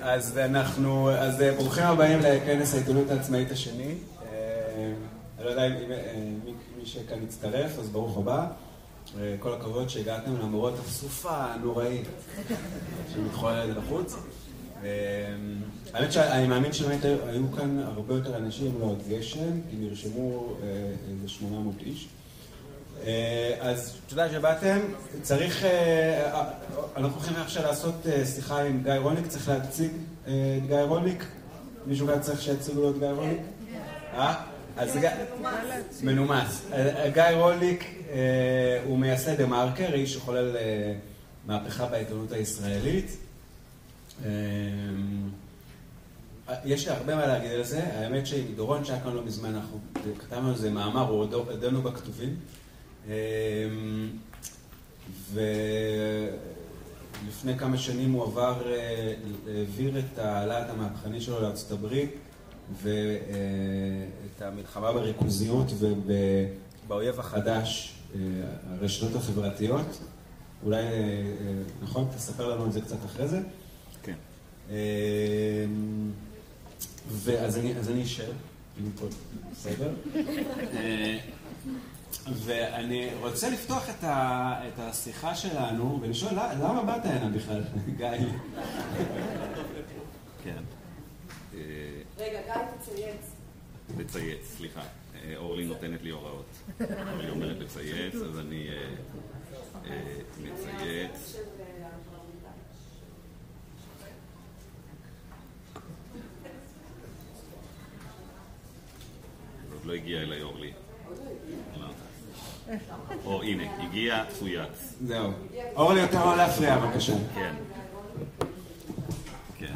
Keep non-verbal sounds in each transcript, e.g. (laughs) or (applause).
אז אנחנו, אז ברוכים הבאים לכנס העיתונות העצמאית השני. אני לא יודע אם מי שכאן יצטרף, אז ברוך הבא. כל הכבוד שהגעתם למרות הסופה הנוראית שמתחוללת בחוץ. האמת שאני מאמין שבאמת היו כאן הרבה יותר אנשים, לא עוד גשם, כי נרשמו איזה 800 איש. אז תודה שבאתם, צריך, אנחנו הולכים עכשיו לעשות שיחה עם גיא רוניק, צריך להציג את גיא רוניק? מישהו כאן צריך שיציגו לו את גיא רוניק? אה? אז גיא... מנומס. גיא רוניק הוא מייסד דה מרקר, איש שחולל מהפכה בעיתונות הישראלית. יש לי הרבה מה להגיד על זה, האמת שעם דורון שהיה כאן לא מזמן, אנחנו כתבנו על זה מאמר, הוא עודנו בכתובים. ולפני כמה שנים הוא עבר, העביר את הלהט המהפכני שלו לארצות הברית ואת המלחמה בריכוזיות ובאויב החדש, הרשתות החברתיות. אולי, נכון? תספר לנו על זה קצת אחרי זה. כן. ואז אני אשאר, בסדר? ואני רוצה לפתוח את השיחה שלנו ולשאול, למה באת הנה בכלל, (laughs) גיא? כן. רגע, גיא, תצייץ. לצייץ, סליחה. אורלי נותנת לי הוראות. אורלי אומרת לצייץ, אז אני מצייץ. עוד לא הגיע אליי אורלי. או הנה, הגיע, צויץ. זהו. אורלי, יותר לא להפריע, בבקשה. כן. כן.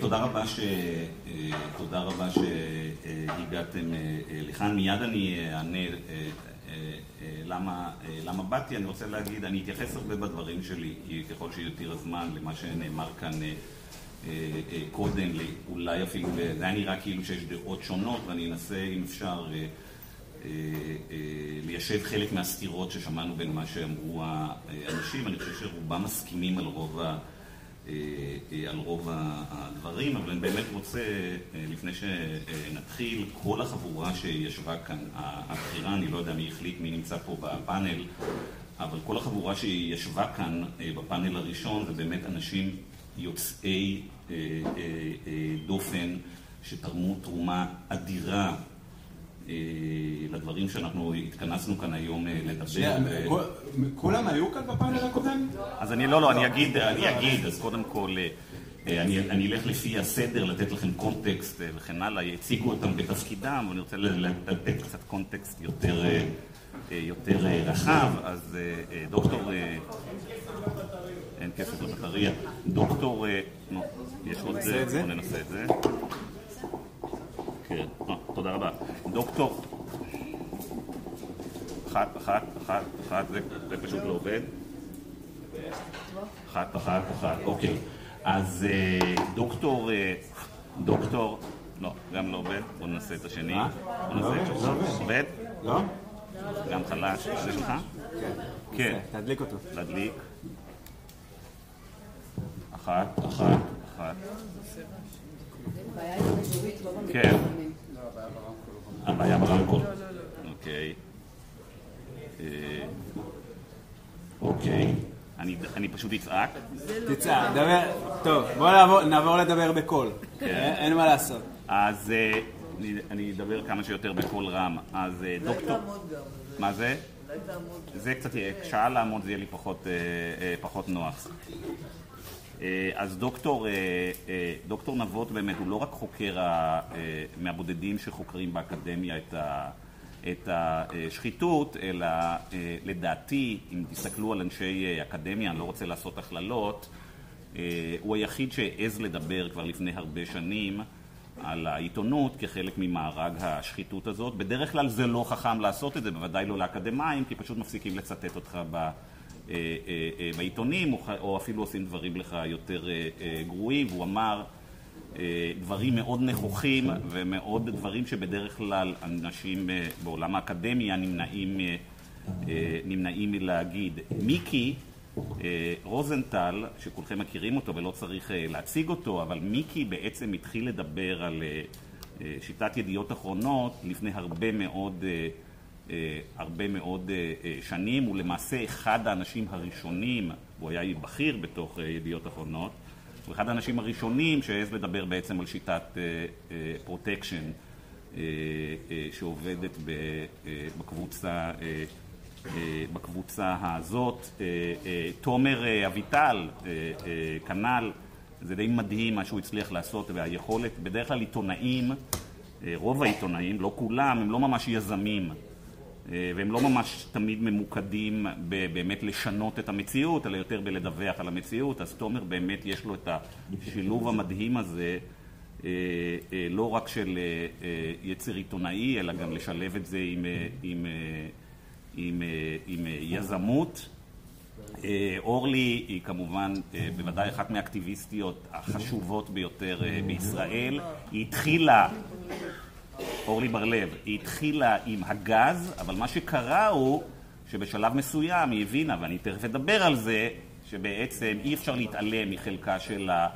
תודה רבה ש... תודה רבה שהגעתם לכאן. מיד אני אענה למה באתי. אני רוצה להגיד, אני אתייחס הרבה בדברים שלי, ככל שיותיר הזמן, למה שנאמר כאן קודם, אולי אפילו, זה היה נראה כאילו שיש דעות שונות, ואני אנסה, אם אפשר, ליישב חלק מהסתירות ששמענו בין מה שאמרו האנשים. אני חושב שרובם מסכימים על רוב ה... על רוב הדברים, אבל אני באמת רוצה, לפני שנתחיל, כל החבורה שישבה כאן, הבחירה, אני לא יודע מי החליט, מי נמצא פה בפאנל, אבל כל החבורה שישבה כאן בפאנל הראשון, זה באמת אנשים יוצאי דופן, שתרמו תרומה אדירה לדברים שאנחנו התכנסנו כאן היום לדבר. כולם היו כאן בפאנל הקודם? אז אני, לא, לא, אני אגיד, אני אגיד, אז קודם כל, אני אלך לפי הסדר, לתת לכם קונטקסט וכן הלאה, יציגו אותם בתפקידם, ואני רוצה לתת קצת קונטקסט יותר רחב, אז דוקטור... אין כסף לבטריה. דוקטור... יש עוד זה? בוא ננסה את זה. כן, תודה רבה. דוקטור... אחת, אחת, אחת, אחת, זה פשוט לא עובד. אחת, אחת, אחת, אוקיי. אז דוקטור... דוקטור... לא, גם לא עובד. בוא ננסה את השני. בוא ננסה את השני. עובד? לא? גם חלש. זה שלך? כן. תדליק אותו. תדליק. אחת, אחת, אחת. כן. הבעיה ברמקול. אוקיי. אוקיי. אני פשוט אצעק. תצעק, דבר. טוב, בוא נעבור לדבר בקול. אין מה לעשות. אז אני אדבר כמה שיותר בקול רם. אז דוקטור... מה זה? זה קצת יהיה, שעה לעמוד זה יהיה לי פחות נוח. אז דוקטור, דוקטור נבות באמת הוא לא רק חוקר מהבודדים שחוקרים באקדמיה את השחיתות, אלא לדעתי, אם תסתכלו על אנשי אקדמיה, אני לא רוצה לעשות הכללות, הוא היחיד שהעז לדבר כבר לפני הרבה שנים על העיתונות כחלק ממארג השחיתות הזאת. בדרך כלל זה לא חכם לעשות את זה, בוודאי לא לאקדמאים, כי פשוט מפסיקים לצטט אותך ב... בעיתונים, או אפילו עושים דברים לך יותר גרועים, והוא אמר דברים מאוד נכוחים ומאוד דברים שבדרך כלל אנשים בעולם האקדמיה נמנעים, נמנעים מלהגיד. מיקי רוזנטל, שכולכם מכירים אותו ולא צריך להציג אותו, אבל מיקי בעצם התחיל לדבר על שיטת ידיעות אחרונות לפני הרבה מאוד, הרבה מאוד שנים, הוא למעשה אחד האנשים הראשונים, הוא היה בכיר בתוך ידיעות אחרונות, הוא אחד האנשים הראשונים שהעז לדבר בעצם על שיטת protection שעובדת בקבוצה בקבוצה הזאת. תומר אביטל, כנ"ל, זה די מדהים מה שהוא הצליח לעשות והיכולת, בדרך כלל עיתונאים, רוב העיתונאים, לא כולם, הם לא ממש יזמים והם לא ממש תמיד ממוקדים באמת לשנות את המציאות, אלא יותר בלדווח על המציאות, אז תומר באמת יש לו את השילוב המדהים הזה לא רק של יצר עיתונאי, אלא גם לשלב את זה עם, עם, עם, עם יזמות. אורלי היא כמובן בוודאי אחת מהאקטיביסטיות החשובות ביותר בישראל. היא התחילה, אורלי בר-לב, היא התחילה עם הגז, אבל מה שקרה הוא שבשלב מסוים היא הבינה, ואני תכף אדבר על זה, שבעצם אי אפשר להתעלם מחלקה של ה...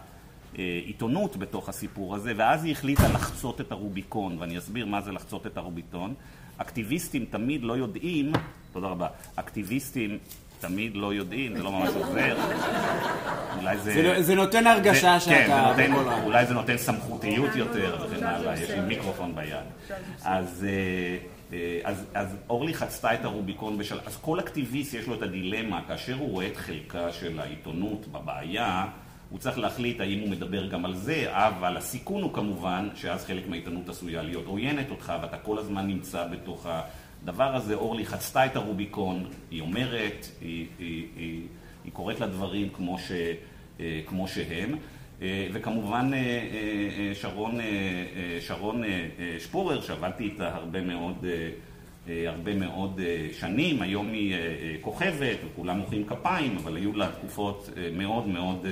עיתונות בתוך הסיפור הזה, ואז היא החליטה לחצות את הרוביקון, ואני אסביר מה זה לחצות את הרוביקון. אקטיביסטים תמיד לא יודעים, תודה רבה, אקטיביסטים תמיד לא יודעים, זה לא ממש עוזר. אולי זה... זה, זה נותן הרגשה זה, שאתה... כן, זה נותן, אולי זה נותן סמכותיות יותר וכן הלאה, יש לי מיקרופון ביד. אז... אז, אז אורלי חצתה את הרוביקון בשל... אז כל אקטיביסט יש לו את הדילמה, כאשר הוא רואה את חלקה של העיתונות בבעיה, הוא צריך להחליט האם הוא מדבר גם על זה, אבל הסיכון הוא כמובן שאז חלק מהעיתונות עשויה להיות עוינת אותך ואתה כל הזמן נמצא בתוך הדבר הזה. אורלי חצתה את הרוביקון, היא אומרת, היא, היא, היא, היא קוראת לדברים כמו, ש, כמו שהם. וכמובן שרון, שרון שפורר, שעבדתי איתה הרבה מאוד, הרבה מאוד שנים, היום היא כוכבת וכולם מוחאים כפיים, אבל היו לה תקופות מאוד מאוד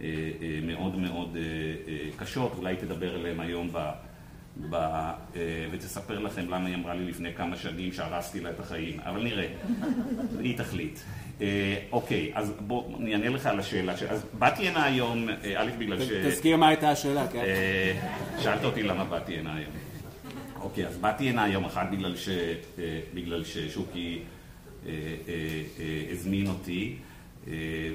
אה, אה, מאוד מאוד אה, קשות, אולי תדבר עליהן היום ב... ב... ותספר לכם למה היא אמרה לי לפני כמה שנים שהרסתי לה את החיים, אבל נראה, היא תחליט. אוקיי, אז בוא, אני אענה לך על השאלה. אז באתי הנה היום, א', בגלל ש... תזכיר מה הייתה השאלה, כן? שאלת אותי למה באתי הנה היום. אוקיי, אז באתי הנה היום אחד בגלל, ש... בגלל ששוקי הזמין אותי. אה,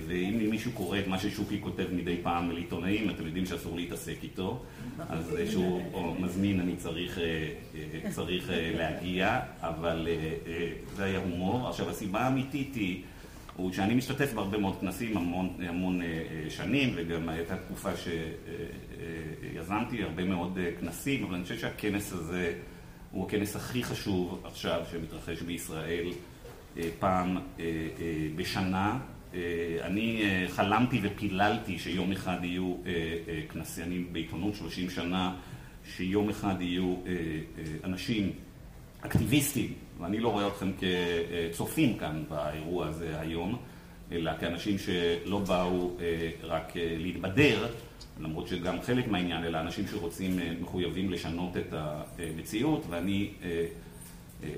ואם מישהו קורא את מה ששוקי כותב מדי פעם לעיתונאים, אתם יודעים שאסור להתעסק איתו, אז כשהוא מזמין אני צריך, אה, אה, צריך להגיע, אבל זה היה הומור. עכשיו הסיבה האמיתית היא, הוא שאני משתתף בהרבה מאוד כנסים, המון, המון שנים, וגם הייתה תקופה שיזמתי הרבה מאוד כנסים, אבל אני חושב שהכנס הזה הוא הכנס הכי חשוב עכשיו שמתרחש בישראל פעם בשנה. אה, אני אה, חלמתי ופיללתי שיום אחד יהיו אה, כנסיינים בעיתונות 30 שנה, שיום אחד יהיו אנשים אקטיביסטים, ואני לא רואה אתכם כצופים כאן באירוע הזה היום, אלא כאנשים שלא באו רק להתבדר, למרות שגם חלק מהעניין, אלא אנשים שרוצים, מחויבים לשנות את המציאות, ואני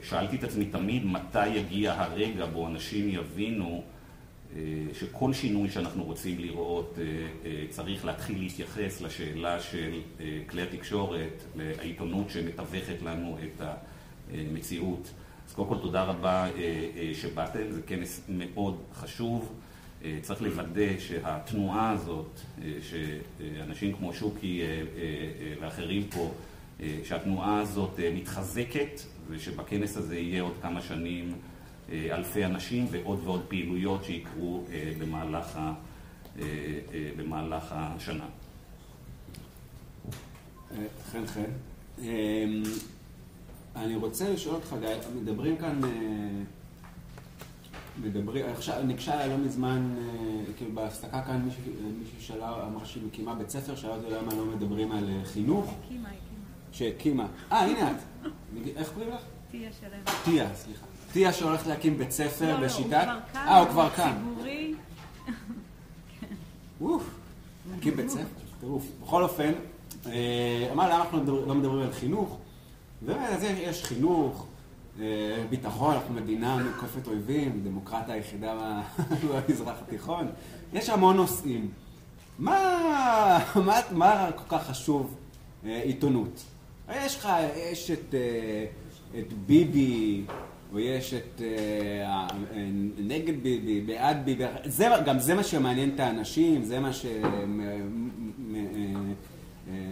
שאלתי את עצמי תמיד מתי יגיע הרגע בו אנשים יבינו שכל שינוי שאנחנו רוצים לראות אה, אה, צריך להתחיל להתייחס לשאלה של כלי התקשורת, לעיתונות שמתווכת לנו את המציאות. אז קודם כל תודה רבה שבאתם, זה כנס מאוד חשוב. צריך לוודא שהתנועה הזאת, שאנשים כמו שוקי ואחרים פה, שהתנועה הזאת מתחזקת ושבכנס הזה יהיה עוד כמה שנים אה, אלפי אנשים ועוד ועוד פעילויות שיקרו אה, במהלך, ה, אה, במהלך השנה. חן חן. אני רוצה לשאול אותך, גיא, מדברים כאן, מדברים, עכשיו, ניגשה לא מזמן, כאילו בהפסקה כאן מישהו, מישהו שאלה, אמרה שהיא מקימה בית ספר, שאלה אותי למה לא מדברים על חינוך. הקימה, הקימה. שהקימה. אה, הנה את. איך קוראים לך? תיה שלם. תיה, סליחה. תיה שהולכת להקים בית ספר לא, בשיטת... לא, כאן. אה, הוא כבר כאן. ציבורי. אוף, להקים בית ספר, טירוף. בכל אופן, אה, אמר למה אנחנו לא מדברים על חינוך? ובאמת, אז יש חינוך, ביטחון, אנחנו מדינה מוקפת אויבים, דמוקרטיה היחידה (laughs) במזרח התיכון. יש המון נושאים. מה, מה, מה כל כך חשוב עיתונות? יש לך, יש את, את ביבי, ויש את נגד ביבי, בעד ביבי, זה, גם זה מה שמעניין את האנשים, זה מה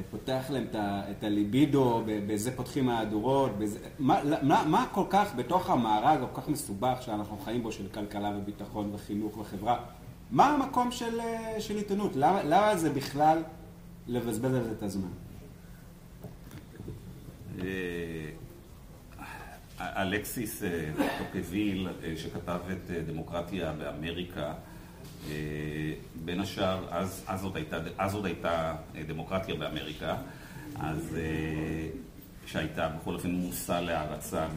שפותח להם את הליבידו, בזה פותחים מהדורות, בזה, מה, מה, מה כל כך בתוך המארג כל כך מסובך שאנחנו חיים בו של כלכלה וביטחון וחינוך וחברה, מה המקום של, של עיתונות? למה, למה זה בכלל לבזבז על זה את הזמן? אלכסיס טוקוויל, שכתב את דמוקרטיה באמריקה, בין השאר, אז, אז, עוד, הייתה, אז עוד הייתה דמוקרטיה באמריקה, אז שהייתה בכל אופן מושא להערצה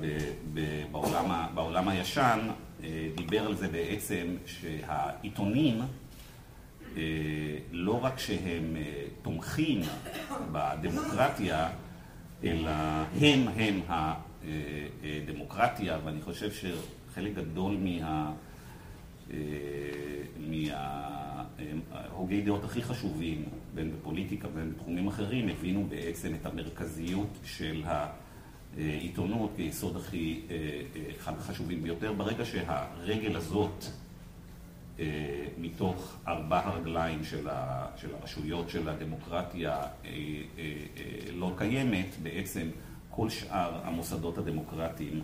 בעולם, בעולם הישן, דיבר על זה בעצם שהעיתונים, לא רק שהם תומכים בדמוקרטיה, אלא הם הם הדמוקרטיה, ואני חושב שחלק גדול מה... מההוגי דעות הכי חשובים, בין בפוליטיקה ובין בתחומים אחרים, הבינו בעצם את המרכזיות של העיתונות כיסוד הכי אחד החשובים ביותר. ברגע שהרגל הזאת מתוך ארבע הרגליים של הרשויות של הדמוקרטיה לא קיימת, בעצם כל שאר המוסדות הדמוקרטיים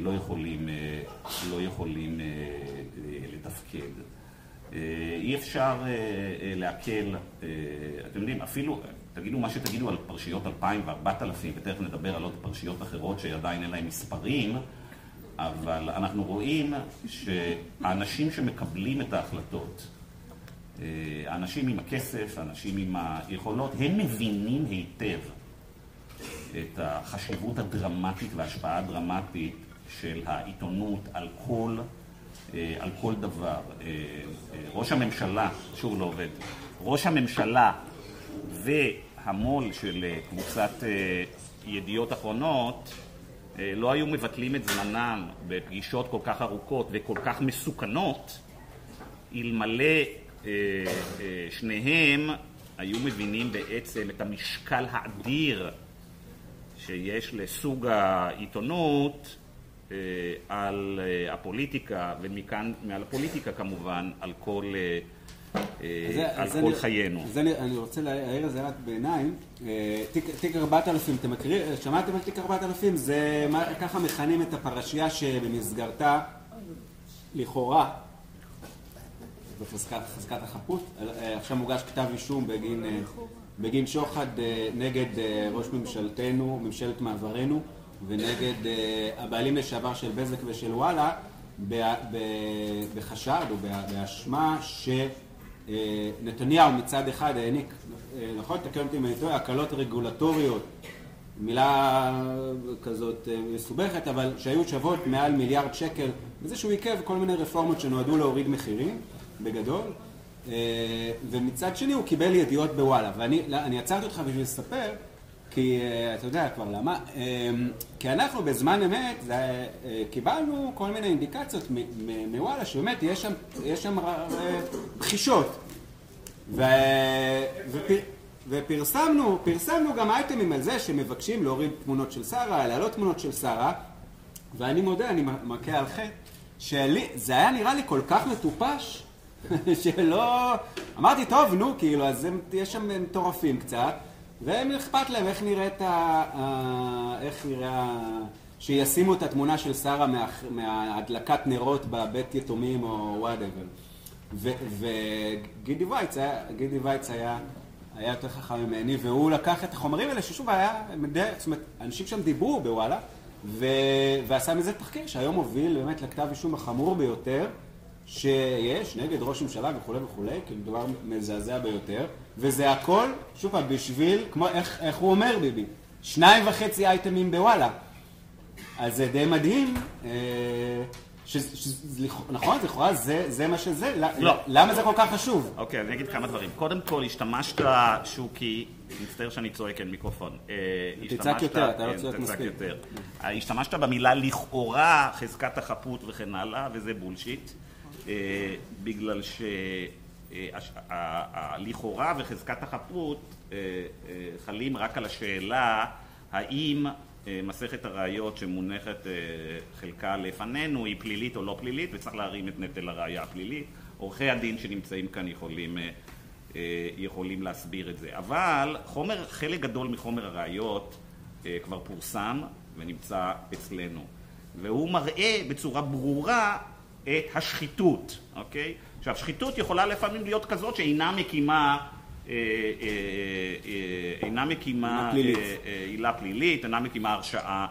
לא יכולים, לא יכולים לתפקד. אי אפשר להקל, אתם יודעים, אפילו, תגידו מה שתגידו על פרשיות 2000 ו-4000, ותכף נדבר על עוד פרשיות אחרות שעדיין אין להן מספרים, אבל אנחנו רואים שהאנשים שמקבלים את ההחלטות, האנשים עם הכסף, האנשים עם היכולות, הם מבינים היטב את החשיבות הדרמטית וההשפעה הדרמטית של העיתונות על כל, על כל דבר. ראש הממשלה, שוב לא עובד, ראש הממשלה והמו"ל של קבוצת ידיעות אחרונות לא היו מבטלים את זמנם בפגישות כל כך ארוכות וכל כך מסוכנות, אלמלא שניהם היו מבינים בעצם את המשקל האדיר שיש לסוג העיתונות על הפוליטיקה, ומכאן, מעל הפוליטיקה כמובן, על כל, זה, על כל אני, חיינו. אז אני, אני רוצה להעיר על זה רק בעיניים. תיק, תיק 4000, אתם מכירים, שמעתם על תיק 4000? זה מה, ככה מכנים את הפרשייה שבמסגרתה, לכאורה, בחזקת החפות, עכשיו מוגש כתב אישום בגין... בגין שוחד נגד ראש ממשלתנו, ממשלת מעברנו, ונגד הבעלים לשעבר של בזק ושל וואלה, בחשד או באשמה שנתניהו מצד אחד העניק, נכון? תקן אותי אם אני טועה, הקלות רגולטוריות, מילה כזאת מסובכת, אבל שהיו שוות מעל מיליארד שקל, בזה שהוא עיכב כל מיני רפורמות שנועדו להוריד מחירים, בגדול. ומצד שני הוא קיבל ידיעות בוואלה, ואני עצרתי אותך בשביל לספר, כי אתה יודע כבר למה, כי אנחנו בזמן אמת קיבלנו כל מיני אינדיקציות מוואלה, שבאמת יש שם, יש שם בחישות, ו, ופרסמנו, פרסמנו גם אייטמים על זה שמבקשים להוריד תמונות של שרה, להעלות תמונות של שרה, ואני מודה, אני מכה על חטא, שזה היה נראה לי כל כך מטופש, (laughs) שלא... אמרתי, טוב, נו, כאילו, אז הם, יש שם מטורפים קצת, והם אכפת להם איך נראית ה... איך נראה... שישימו את התמונה של שרה מה... מהדלקת נרות בבית יתומים או וואטאבר. וגידי וייץ היה, גידי וייץ היה, היה יותר חכם ממני, והוא לקח את החומרים האלה, ששוב היה, זאת אומרת, אנשים שם דיברו בוואלה, ו... ועשה מזה תחקיר שהיום הוביל באמת לכתב אישום החמור ביותר. שיש נגד ראש ממשלה וכולי וכולי, כי מדובר מזעזע ביותר, וזה הכל, שוב פעם, בשביל, כמו, איך, איך הוא אומר ביבי, שניים וחצי אייטמים בוואלה. אז זה די מדהים, אה, נכון, לכאורה זה מה שזה, לא. למה זה כל כך חשוב? אוקיי, אני אגיד כמה דברים. קודם כל, השתמשת, שוקי, מצטער שאני צועק, אין מיקרופון. אה, תצעק יותר, אתה לא כן, צועק מספיק. השתמשת במילה לכאורה, חזקת החפות וכן הלאה, וזה בולשיט. אה, בגלל שלכאורה וחזקת החפות אה, חלים רק על השאלה האם אה, מסכת הראיות שמונחת אה, חלקה לפנינו היא פלילית או לא פלילית וצריך להרים את נטל הראייה הפלילית. עורכי הדין שנמצאים כאן יכולים, אה, יכולים להסביר את זה. אבל חומר, חלק גדול מחומר הראיות כבר פורסם ונמצא אצלנו. והוא מראה בצורה ברורה את השחיתות, אוקיי? עכשיו, שחיתות יכולה לפעמים להיות כזאת שאינה מקימה אה, אה, אה, אינה מקימה עילה פלילית, אינה מקימה הרשעה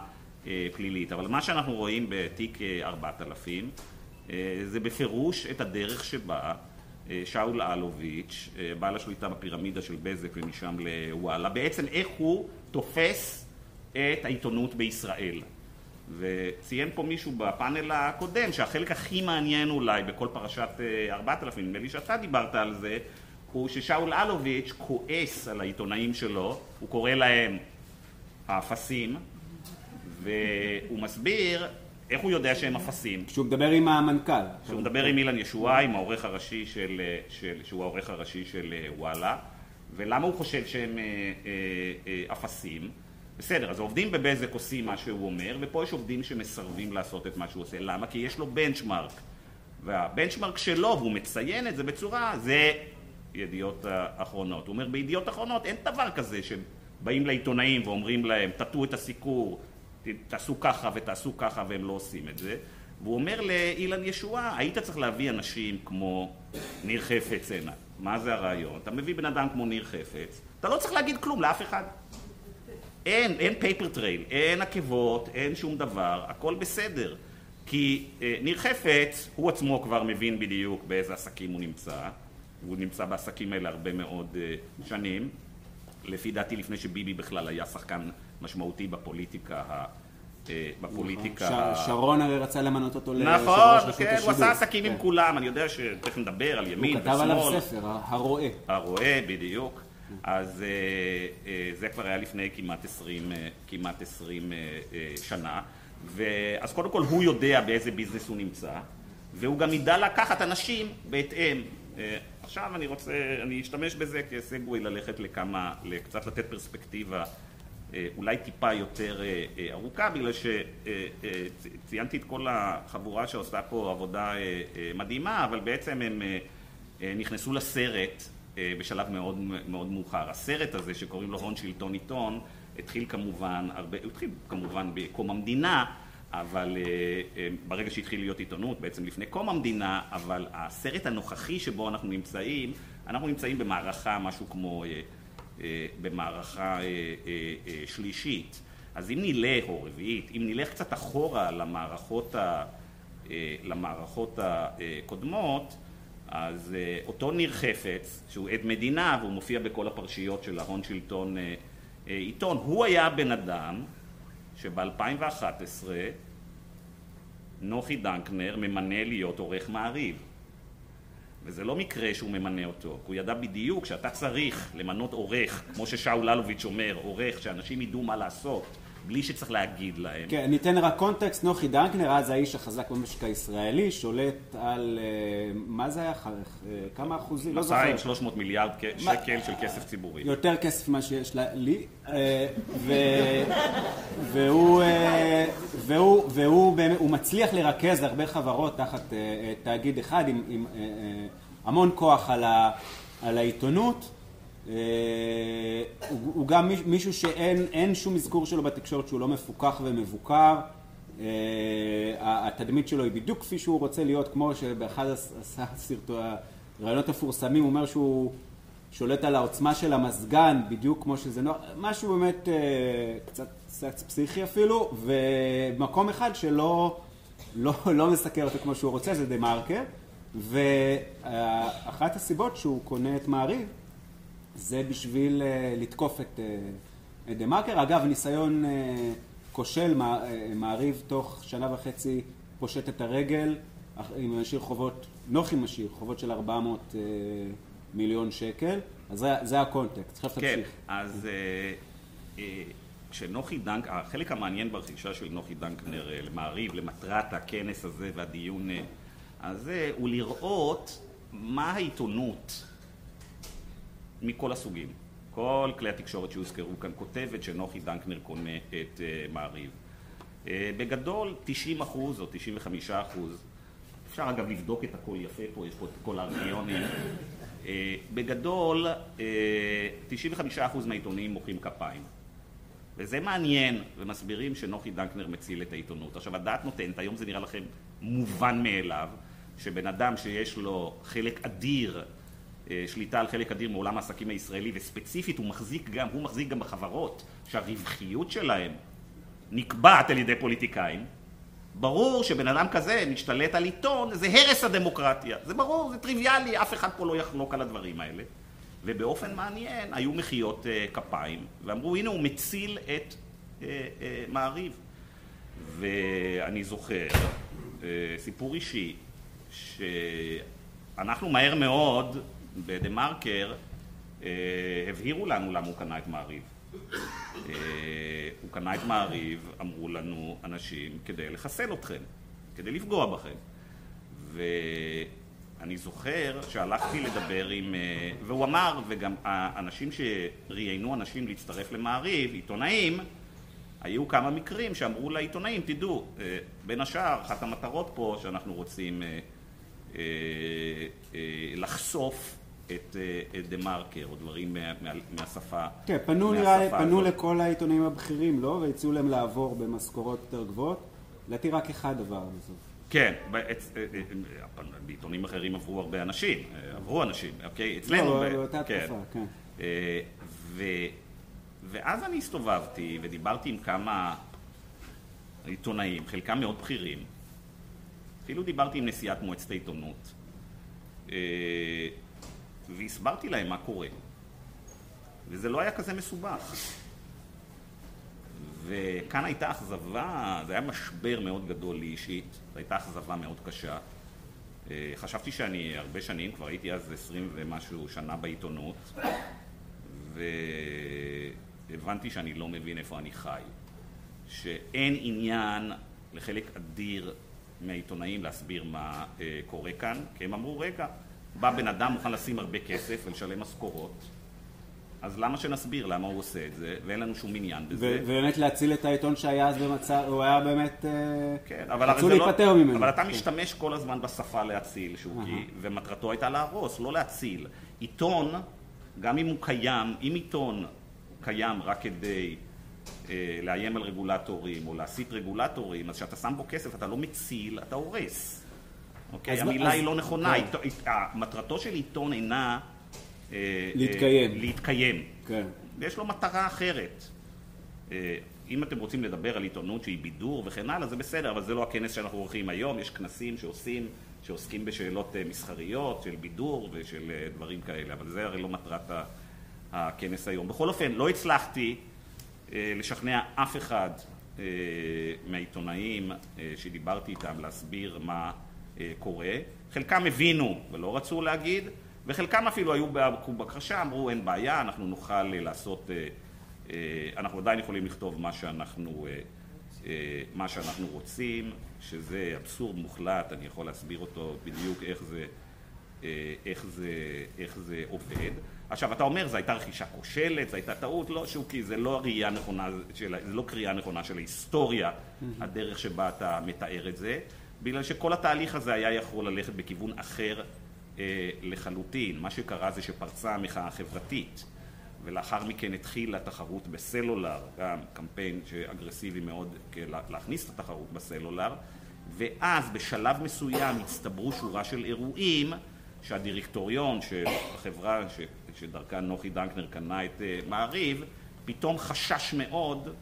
פלילית. אבל מה שאנחנו רואים בתיק 4000 זה בפירוש את הדרך שבה שאול אלוביץ', בעל השליטה בפירמידה של בזק ומשם לוואלה, בעצם איך הוא תופס את העיתונות בישראל. וציין פה מישהו בפאנל הקודם שהחלק הכי מעניין אולי בכל פרשת 4000, נדמה לי שאתה דיברת על זה, הוא ששאול אלוביץ' כועס על העיתונאים שלו, הוא קורא להם האפסים, והוא מסביר איך הוא יודע שהם אפסים. כשהוא מדבר עם המנכ"ל. כשהוא מדבר עם אילן ישועה, עם העורך הראשי של, של, שהוא העורך הראשי של אה, וואלה, ולמה הוא חושב שהם אפסים? בסדר, אז העובדים בבזק עושים מה שהוא אומר, ופה יש עובדים שמסרבים לעשות את מה שהוא עושה. למה? כי יש לו בנצ'מארק. והבנצ'מארק שלו, והוא מציין את זה בצורה, זה ידיעות אחרונות. הוא אומר, בידיעות אחרונות אין דבר כזה שבאים לעיתונאים ואומרים להם, תטו את הסיקור, תעשו ככה ותעשו ככה, והם לא עושים את זה. והוא אומר לאילן ישועה, היית צריך להביא אנשים כמו ניר חפץ הנה. מה זה הרעיון? אתה מביא בן אדם כמו ניר חפץ, אתה לא צריך להגיד כלום לאף אחד. אין, אין paper trail, אין עקבות, אין שום דבר, הכל בסדר. כי אה, ניר חפץ, הוא עצמו כבר מבין בדיוק באיזה עסקים הוא נמצא. הוא נמצא בעסקים האלה הרבה מאוד אה, שנים, לפי דעתי לפני שביבי בכלל היה שחקן משמעותי בפוליטיקה אה, בפוליטיקה... נכון. שרון הרי רצה למנות אותו ליושב ראש רשות השידור. נכון, כן, הוא עשה עשקים עם כן. כולם, אני יודע שתכף נדבר על ימין ושמאל. הוא כתב עליו ספר, הרועה. הרועה, בדיוק. אז אה, זה כבר היה לפני כמעט עשרים, כמעט עשרים שנה. אז קודם כל הוא יודע באיזה ביזנס הוא נמצא, והוא גם ידע לקחת אנשים בהתאם. עכשיו אני רוצה, אני אשתמש בזה כסגווי ללכת לכמה, קצת לתת פרספקטיבה אה, אולי טיפה יותר אה, אה, ארוכה, בגלל שציינתי את כל החבורה שעושה פה עבודה מדהימה, אבל בעצם הם נכנסו לסרט בשלב מאוד מאוד מאוחר. הסרט הזה שקוראים לו הון שלטון עיתון, התחיל כמובן, הרבה, התחיל כמובן בקום המדינה, אבל uh, uh, ברגע שהתחיל להיות עיתונות, בעצם לפני קום המדינה, אבל הסרט הנוכחי שבו אנחנו נמצאים, אנחנו נמצאים במערכה משהו כמו, במערכה שלישית. אז אם נלך, או רביעית, אם נלך קצת אחורה למערכות, ה, למערכות הקודמות, אז uh, אותו ניר חפץ, שהוא עד מדינה, והוא מופיע בכל הפרשיות של ההון שלטון uh, uh, עיתון, הוא היה בן אדם שב-2011 נוחי דנקנר ממנה להיות עורך מעריב. וזה לא מקרה שהוא ממנה אותו, כי הוא ידע בדיוק שאתה צריך למנות עורך, כמו ששאול אלוביץ' אומר, עורך, שאנשים ידעו מה לעשות, בלי שצריך להגיד להם. כן, ניתן רק קונטקסט, נוחי דנקנר, אז האיש החזק במשק הישראלי, שולט על, אה, מה זה היה, אה, כמה אחוזים? לא זוכר. 200, 300 מיליארד שקל של כסף ציבורי. יותר כסף ממה שיש לי, אה, והוא, והוא, והוא, הוא מצליח לרכז הרבה חברות תחת תאגיד אחד עם המון כוח על העיתונות. אה, הוא גם מישהו שאין שום אזכור שלו בתקשורת שהוא לא מפוקח ומבוקר. אה, התדמית שלו היא בדיוק כפי שהוא רוצה להיות, כמו שבאחד הרעיונות המפורסמים הוא אומר שהוא שולט על העוצמה של המזגן, בדיוק כמו שזה נוח, משהו באמת אה, קצת, קצת פסיכי אפילו, ומקום אחד שלא לא, לא מסקר אותו כמו שהוא רוצה זה דה מרקר, ואחת הסיבות שהוא קונה את מעריב זה בשביל uh, לתקוף את, את דה מרקר. אגב, ניסיון uh, כושל, מעריב תוך שנה וחצי פושט את הרגל, אם משאיר חובות, נוחי משאיר חובות של 400 מיליון שקל, אז זה, זה הקונטקסט, עכשיו כן, תמשיך. אז כשנוחי דנק, החלק המעניין ברכישה של נוחי דנקנר למעריב, למטרת הכנס הזה והדיון הזה, הוא לראות מה העיתונות מכל הסוגים. כל כלי התקשורת שהוזכרו כאן כותבת שנוחי דנקנר קונה את uh, מעריב. Uh, בגדול 90 אחוז או 95 אחוז, אפשר אגב לבדוק את הכל יפה פה, יש פה את כל הארכיונים. Uh, בגדול uh, 95 אחוז מהעיתונים מוחאים כפיים. וזה מעניין, ומסבירים שנוחי דנקנר מציל את העיתונות. עכשיו הדעת נותנת, היום זה נראה לכם מובן מאליו, שבן אדם שיש לו חלק אדיר אה, שליטה על חלק אדיר מעולם העסקים הישראלי וספציפית הוא מחזיק גם, הוא מחזיק גם בחברות שהרווחיות שלהם נקבעת על ידי פוליטיקאים. ברור שבן אדם כזה משתלט על עיתון זה הרס הדמוקרטיה. זה ברור, זה טריוויאלי, אף אחד פה לא יחלוק על הדברים האלה. ובאופן מעניין היו מחיאות uh, כפיים ואמרו הנה הוא מציל את uh, uh, מעריב. ואני זוכר uh, סיפור אישי שאנחנו מהר מאוד בדה מרקר אה, הבהירו לנו למה הוא קנה את מעריב. אה, הוא קנה את מעריב, אמרו לנו אנשים, כדי לחסל אתכם, כדי לפגוע בכם. ואני זוכר שהלכתי לדבר עם, אה, והוא אמר, וגם האנשים שראיינו אנשים להצטרף למעריב, עיתונאים, היו כמה מקרים שאמרו לעיתונאים, תדעו, בין השאר, אחת המטרות פה שאנחנו רוצים לחשוף את, אה, את דה מרקר או דברים מה, מה, מהשפה. כן, פנו, נראה, פנו לכל העיתונים הבכירים, לא? והציעו להם לעבור במשכורות יותר גבוהות. לדעתי רק אחד עבר בסוף. כן, אה, אה, בעיתונים אחרים עברו הרבה אנשים, עברו אנשים, אוקיי? אצלנו... לא, באותה כן. תקופה, כן. ואז אני הסתובבתי ודיברתי עם כמה עיתונאים, חלקם מאוד בכירים. אפילו דיברתי עם נשיאת מועצת העיתונות. והסברתי להם מה קורה. וזה לא היה כזה מסובך. וכאן הייתה אכזבה, זה היה משבר מאוד גדול לי אישית, זו הייתה אכזבה מאוד קשה. אה, חשבתי שאני הרבה שנים, כבר הייתי אז עשרים ומשהו שנה בעיתונות, והבנתי שאני לא מבין איפה אני חי. שאין עניין לחלק אדיר מהעיתונאים להסביר מה אה, קורה כאן, כי הם אמרו, רגע, בא בן אדם מוכן לשים הרבה כסף ולשלם משכורות, אז למה שנסביר למה הוא עושה את זה, ואין לנו שום עניין בזה. ובאמת להציל את העיתון שהיה אז במצב, הוא היה באמת... אה, כן, אבל רצו לא- להיפטר לא, ממנו. אבל אתה כן. משתמש כל הזמן בשפה להציל, שוקי, ומטרתו הייתה להרוס, לא להציל. עיתון, גם אם הוא קיים, אם עיתון קיים רק כדי אה, לאיים על רגולטורים או להסיט רגולטורים, אז כשאתה שם בו כסף אתה לא מציל, אתה הורס. אוקיי? המילה היא לא נכונה, כן. מטרתו של עיתון אינה... אה, להתקיים. אה, להתקיים. כן. ויש לו מטרה אחרת. אה, אם אתם רוצים לדבר על עיתונות שהיא בידור וכן הלאה, זה בסדר, אבל זה לא הכנס שאנחנו עורכים היום, יש כנסים שעושים, שעוסקים בשאלות מסחריות, של בידור ושל דברים כאלה, אבל זה הרי לא מטרת הכנס היום. בכל אופן, לא הצלחתי לשכנע אף אחד מהעיתונאים שדיברתי איתם להסביר מה אה, קורה, חלקם הבינו ולא רצו להגיד, וחלקם אפילו היו בבקשה, אמרו אין בעיה, אנחנו נוכל אה, לעשות, אה, אנחנו עדיין יכולים לכתוב מה שאנחנו, מה שאנחנו רוצים, שזה אבסורד מוחלט, אני יכול להסביר אותו בדיוק איך זה, איך זה, איך זה עובד. עכשיו אתה אומר זו הייתה רכישה כושלת, זו הייתה טעות, לא שוקי, זה לא ראייה נכונה, של, זה לא קריאה נכונה של ההיסטוריה, הדרך שבה אתה מתאר את זה. בגלל שכל התהליך הזה היה יכול ללכת בכיוון אחר אה, לחלוטין. מה שקרה זה שפרצה המחאה החברתית ולאחר מכן התחילה תחרות בסלולר, גם קמפיין אגרסיבי מאוד להכניס את התחרות בסלולר ואז בשלב מסוים הצטברו שורה של אירועים שהדירקטוריון של החברה ש, שדרכה נוחי דנקנר קנה את אה, מעריב פתאום חשש מאוד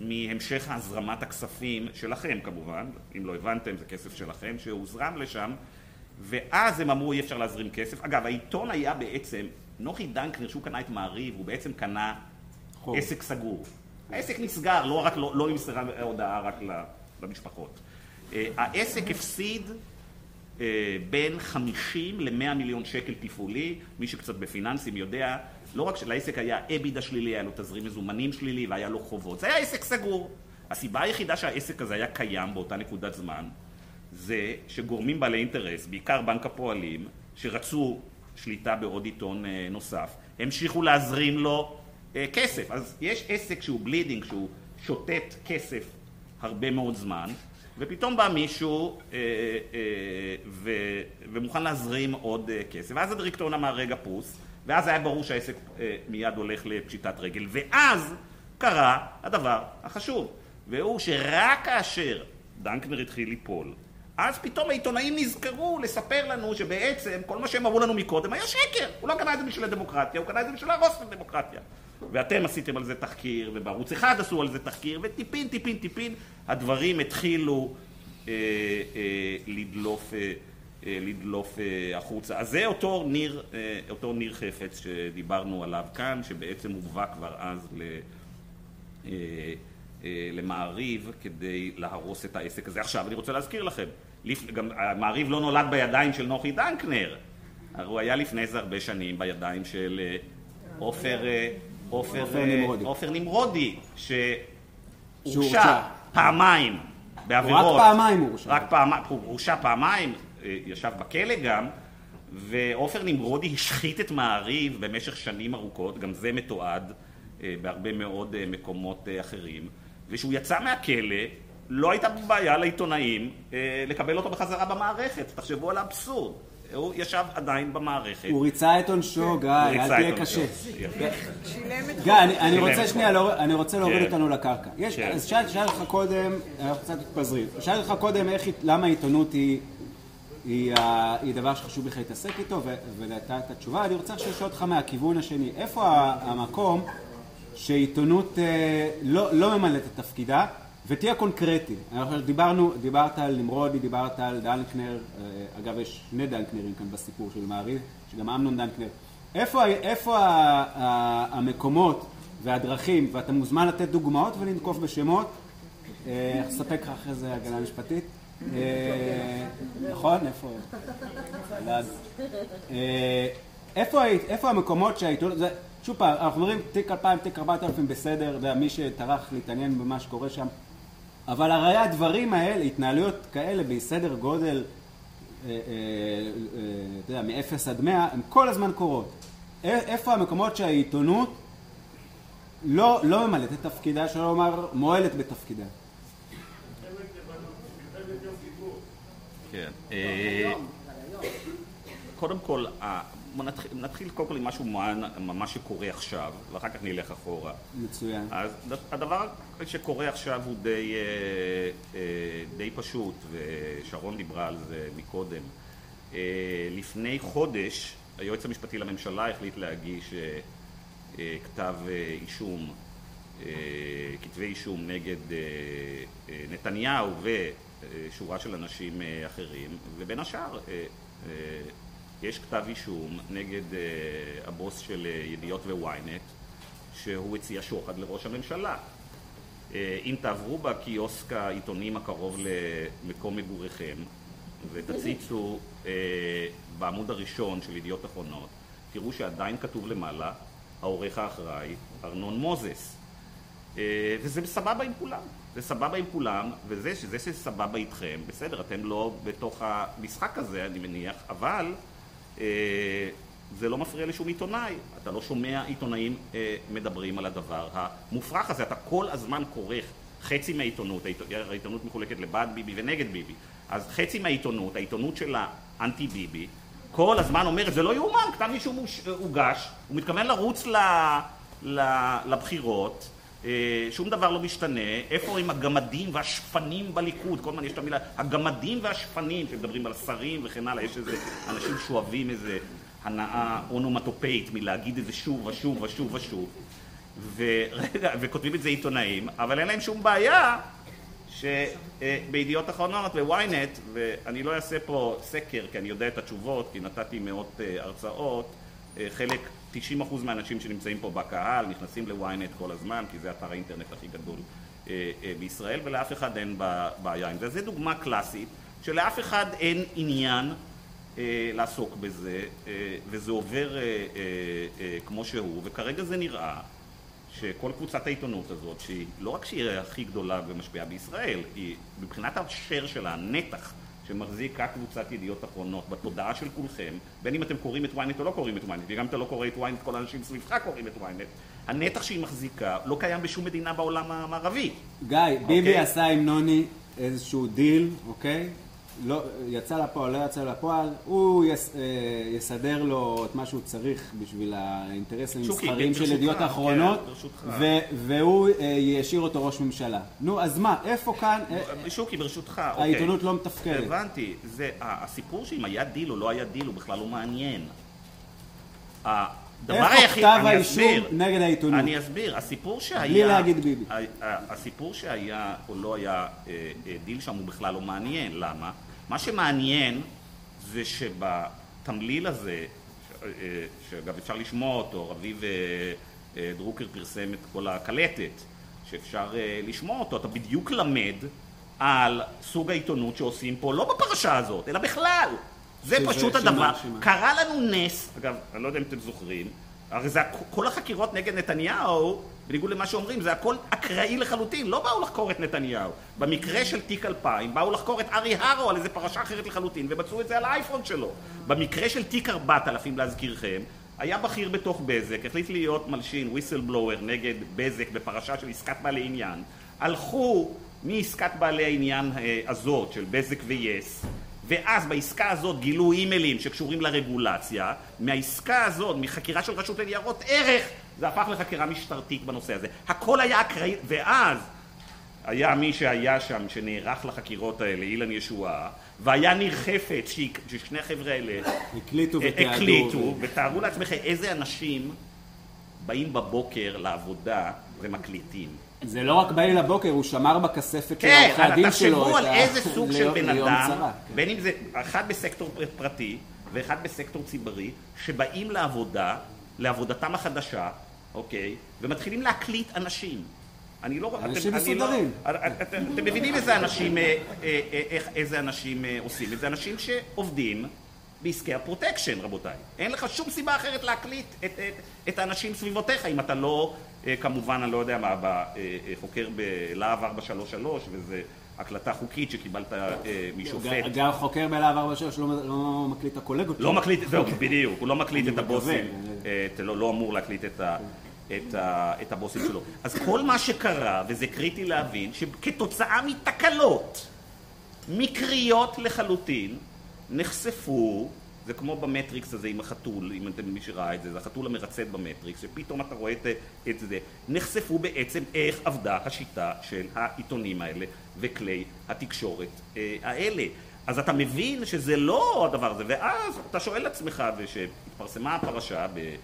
מהמשך הזרמת הכספים שלכם כמובן, אם לא הבנתם זה כסף שלכם שהוזרם לשם ואז הם אמרו אי אפשר להזרים כסף. אגב העיתון היה בעצם, נוחי דנקנר שהוא קנה את מעריב הוא בעצם קנה חוב. עסק סגור. העסק נסגר, לא רק, לא, לא נמסרה הודעה רק למשפחות. העסק הפסיד בין 50 ל-100 מיליון שקל תפעולי, מי שקצת בפיננסים יודע, לא רק שלעסק היה אבידה שלילי, היה לו תזרים מזומנים שלילי והיה לו חובות, זה היה עסק סגור. הסיבה היחידה שהעסק הזה היה קיים באותה נקודת זמן זה שגורמים בעלי אינטרס, בעיקר בנק הפועלים, שרצו שליטה בעוד עיתון נוסף, המשיכו להזרים לו כסף. אז יש עסק שהוא bleeding, שהוא שותת כסף הרבה מאוד זמן, ופתאום בא מישהו אה, אה, ו, ומוכן להזרים עוד אה, כסף. ואז הדירקטוריון אמר רגע פוס, ואז היה ברור שהעסק אה, מיד הולך לפשיטת רגל. ואז קרה הדבר החשוב, והוא שרק כאשר דנקנר התחיל ליפול, אז פתאום העיתונאים נזכרו לספר לנו שבעצם כל מה שהם אמרו לנו מקודם היה שקר. הוא לא קנה את זה בשביל הדמוקרטיה, הוא קנה את זה בשביל להרוס את הדמוקרטיה. ואתם עשיתם על זה תחקיר, ובערוץ אחד עשו על זה תחקיר, וטיפין, טיפין, טיפין, הדברים התחילו אה, אה, לדלוף, אה, לדלוף אה, החוצה. אז זה אותו ניר, אה, אותו ניר חפץ שדיברנו עליו כאן, שבעצם הובא כבר אז ל... אה, אה, למעריב כדי להרוס את העסק הזה. עכשיו אני רוצה להזכיר לכם, גם המעריב לא נולד בידיים של נוחי דנקנר, הוא היה לפני זה הרבה שנים בידיים של אה, עופר אה, עופר נמרודי, עופר נמרודי שהורשע פעמיים בעבירות. רק פעמיים הוא הורשע. רק פעמיים, הוא הורשע פעמיים, ישב בכלא גם, ועופר נמרודי השחית את מעריב במשך שנים ארוכות, גם זה מתועד בהרבה מאוד מקומות אחרים. וכשהוא יצא מהכלא, לא הייתה בעיה לעיתונאים אה, לקבל אותו בחזרה במערכת. תחשבו על האבסורד. הוא ישב עדיין במערכת. הוא ריצה את עונשו, גיא, אל תהיה קשה. גיא, אני רוצה שנייה, אני רוצה להוריד כן. אותנו לקרקע. כן. אז שאלתי לך קודם, אנחנו קצת מתפזרים, שאלתי לך קודם למה העיתונות היא דבר שחשוב לך להתעסק איתו, ונתת את התשובה. אני רוצה לשאול אותך מהכיוון השני, איפה המקום שעיתונות אה, לא, לא ממלאת את תפקידה, ותהיה קונקרטי. דיברנו, דיברת על נמרודי, דיברת על דנקנר, אה, אגב יש שני דנקנרים כאן בסיפור של מעריב, שגם אמנון דנקנר. איפה, איפה המקומות והדרכים, ואתה מוזמן לתת דוגמאות ולנקוף בשמות, אה, אספק לך אחרי זה הגנה משפטית. נכון? איפה? איפה המקומות שהעיתונות... שוב פעם, אנחנו אומרים תיק 2000, תיק 4000 בסדר, זה מי שטרח להתעניין במה שקורה שם, אבל הרי הדברים האלה, התנהלויות כאלה בסדר גודל, אה, אה, אה, אתה יודע, מ-0 עד 100, הן כל הזמן קורות. איפה המקומות שהעיתונות לא, לא ממלאת את תפקידה, שלא לומר מועלת בתפקידה? כן. קודם כל, נתחיל, נתחיל קודם כל עם משהו ממש שקורה עכשיו, ואחר כך נלך אחורה. מצוין. אז הדבר שקורה עכשיו הוא די, אה, אה, די פשוט, ושרון דיברה על זה מקודם. אה, לפני חודש היועץ המשפטי לממשלה החליט להגיש כתב אישום, כתבי אישום נגד נתניהו ושורה של אנשים אחרים, ובין השאר יש כתב אישום נגד הבוס של ידיעות וויינט שהוא הציע שוחד לראש הממשלה. אם תעברו בקיוסק העיתונים הקרוב למקום מגוריכם ותציצו בעמוד הראשון של ידיעות אחרונות, תראו שעדיין כתוב למעלה העורך האחראי ארנון מוזס. וזה סבבה עם כולם. זה סבבה עם כולם, וזה שזה שסבבה איתכם, בסדר, אתם לא בתוך המשחק הזה, אני מניח, אבל אה, זה לא מפריע לשום עיתונאי, אתה לא שומע עיתונאים אה, מדברים על הדבר המופרך הזה, אתה כל הזמן כורך חצי מהעיתונות, העיתונות מחולקת לבעד ביבי ונגד ביבי, אז חצי מהעיתונות, העיתונות של האנטי ביבי, כל הזמן אומרת זה לא יאומן, כתב אישום הוגש, הוא מתכוון לרוץ לבחירות אה, שום דבר לא משתנה, איפה הם הגמדים והשפנים בליכוד, כל הזמן יש את המילה, הגמדים והשפנים שמדברים על שרים וכן הלאה, יש איזה אנשים שאוהבים איזה הנאה אונומטופאית מלהגיד את זה שוב ושוב ושוב ושוב, ורגע, וכותבים את זה עיתונאים, אבל אין להם שום בעיה שבידיעות אחרונות וויינט, ואני לא אעשה פה סקר כי אני יודע את התשובות, כי נתתי מאות אה, הרצאות, אה, חלק 90% מהאנשים שנמצאים פה בקהל נכנסים ל-ynet כל הזמן, כי זה אתר האינטרנט הכי גדול בישראל ולאף אחד אין בעיה עם זה. זו דוגמה קלאסית שלאף אחד אין עניין לעסוק בזה וזה עובר כמו שהוא וכרגע זה נראה שכל קבוצת העיתונות הזאת שהיא לא רק שהיא הכי גדולה ומשפיעה בישראל היא מבחינת השאר שלה, הנתח שמחזיקה קבוצת ידיעות אחרונות בתודעה של כולכם, בין אם אתם קוראים את ynet או לא קוראים את ynet, וגם אם אתה לא קורא את ynet, כל האנשים סביבך קוראים את ynet, הנתח שהיא מחזיקה לא קיים בשום מדינה בעולם המערבי. גיא, ביבי אוקיי? עשה עם נוני איזשהו דיל, אוקיי? לא, יצא לפועל, לא יצא לפועל, הוא יס, אה, יסדר לו את מה שהוא צריך בשביל האינטרסים המסחריים של ידיעות אחרונות, כן, והוא אה, ישאיר אותו ראש ממשלה. נו, אז מה, איפה כאן... אה, שוקי, ברשותך, אוקיי. העיתונות לא מתפקדת. הבנתי, זה, הסיפור שאם היה דיל או לא היה דיל הוא בכלל לא מעניין. הדבר היחיד, איפה כתב האישום נגד העיתונות? אני אסביר, הסיפור שהיה... בלי להגיד ביבי. הסיפור שהיה או לא היה דיל שם הוא בכלל לא מעניין, למה? מה שמעניין זה שבתמליל הזה, שאגב אפשר לשמוע אותו, רביב אה, אה, דרוקר פרסם את כל הקלטת, שאפשר אה, לשמוע אותו, אתה בדיוק למד על סוג העיתונות שעושים פה, לא בפרשה הזאת, אלא בכלל. זה פשוט הדבר. קרה לנו נס, אגב, אני לא יודע אם אתם זוכרים, הרי זה כל החקירות נגד נתניהו בניגוד למה שאומרים, זה הכל אקראי לחלוטין, לא באו לחקור את נתניהו. במקרה של תיק 2000, באו לחקור את ארי הרו על איזה פרשה אחרת לחלוטין, ומצאו את זה על האייפון שלו. במקרה של תיק 4000, להזכירכם, היה בכיר בתוך בזק, החליט להיות מלשין, וויסל בלואוור, נגד בזק בפרשה של עסקת בעלי עניין. הלכו מעסקת בעלי העניין אה, הזאת של בזק ויס, ואז בעסקה הזאת גילו אימיילים שקשורים לרגולציה, מהעסקה הזאת, מחקירה של רשות לניירות ערך, זה הפך לחקירה משטרתית בנושא הזה. הכל היה אקראי, ואז היה מי שהיה שם, שנערך לחקירות האלה, אילן ישועה, והיה ניר חפץ, ששני החבר'ה האלה הקליטו ותיעדו. הקליטו, ותארו לעצמכם איזה אנשים באים בבוקר לעבודה ומקליטים. זה לא רק באים לבוקר, הוא שמר בכספת של כן, עורכי הדין שלו. כן, תחשבו על איזה סוג של בן אדם, כן. בין אם זה אחד בסקטור פרטי ואחד בסקטור ציבורי, שבאים לעבודה, לעבודתם החדשה, אוקיי? ומתחילים להקליט אנשים. אני לא... אנשים לא- מסודרים. אתם מבינים איזה אנשים, אה, אה, אה, איזה אנשים עושים את זה? אנשים שעובדים בעסקי ה protection, רבותיי. אין לך שום סיבה אחרת להקליט את, את, את האנשים סביבותיך, אם אתה לא, כמובן, אני לא יודע מה, חוקר בלהב 433, וזה הקלטה חוקית שקיבלת משופט. גם חוקר בלהב 433 לא, לא מקליט את הקולגות לא מקליט, זהו, בדיוק, הוא לא מקליט את הבוסים, לא, לא אמור להקליט את ה... את, ה, את הבוסים שלו. אז כל מה שקרה, וזה קריטי להבין, שכתוצאה מתקלות מקריות לחלוטין, נחשפו, זה כמו במטריקס הזה עם החתול, אם אתם מי שראה את זה, זה החתול המרצד במטריקס, שפתאום אתה רואה את, את זה, נחשפו בעצם איך עבדה השיטה של העיתונים האלה וכלי התקשורת אה, האלה. אז אתה מבין שזה לא הדבר הזה, ואז אתה שואל לעצמך, ושהתפרסמה הפרשה ב...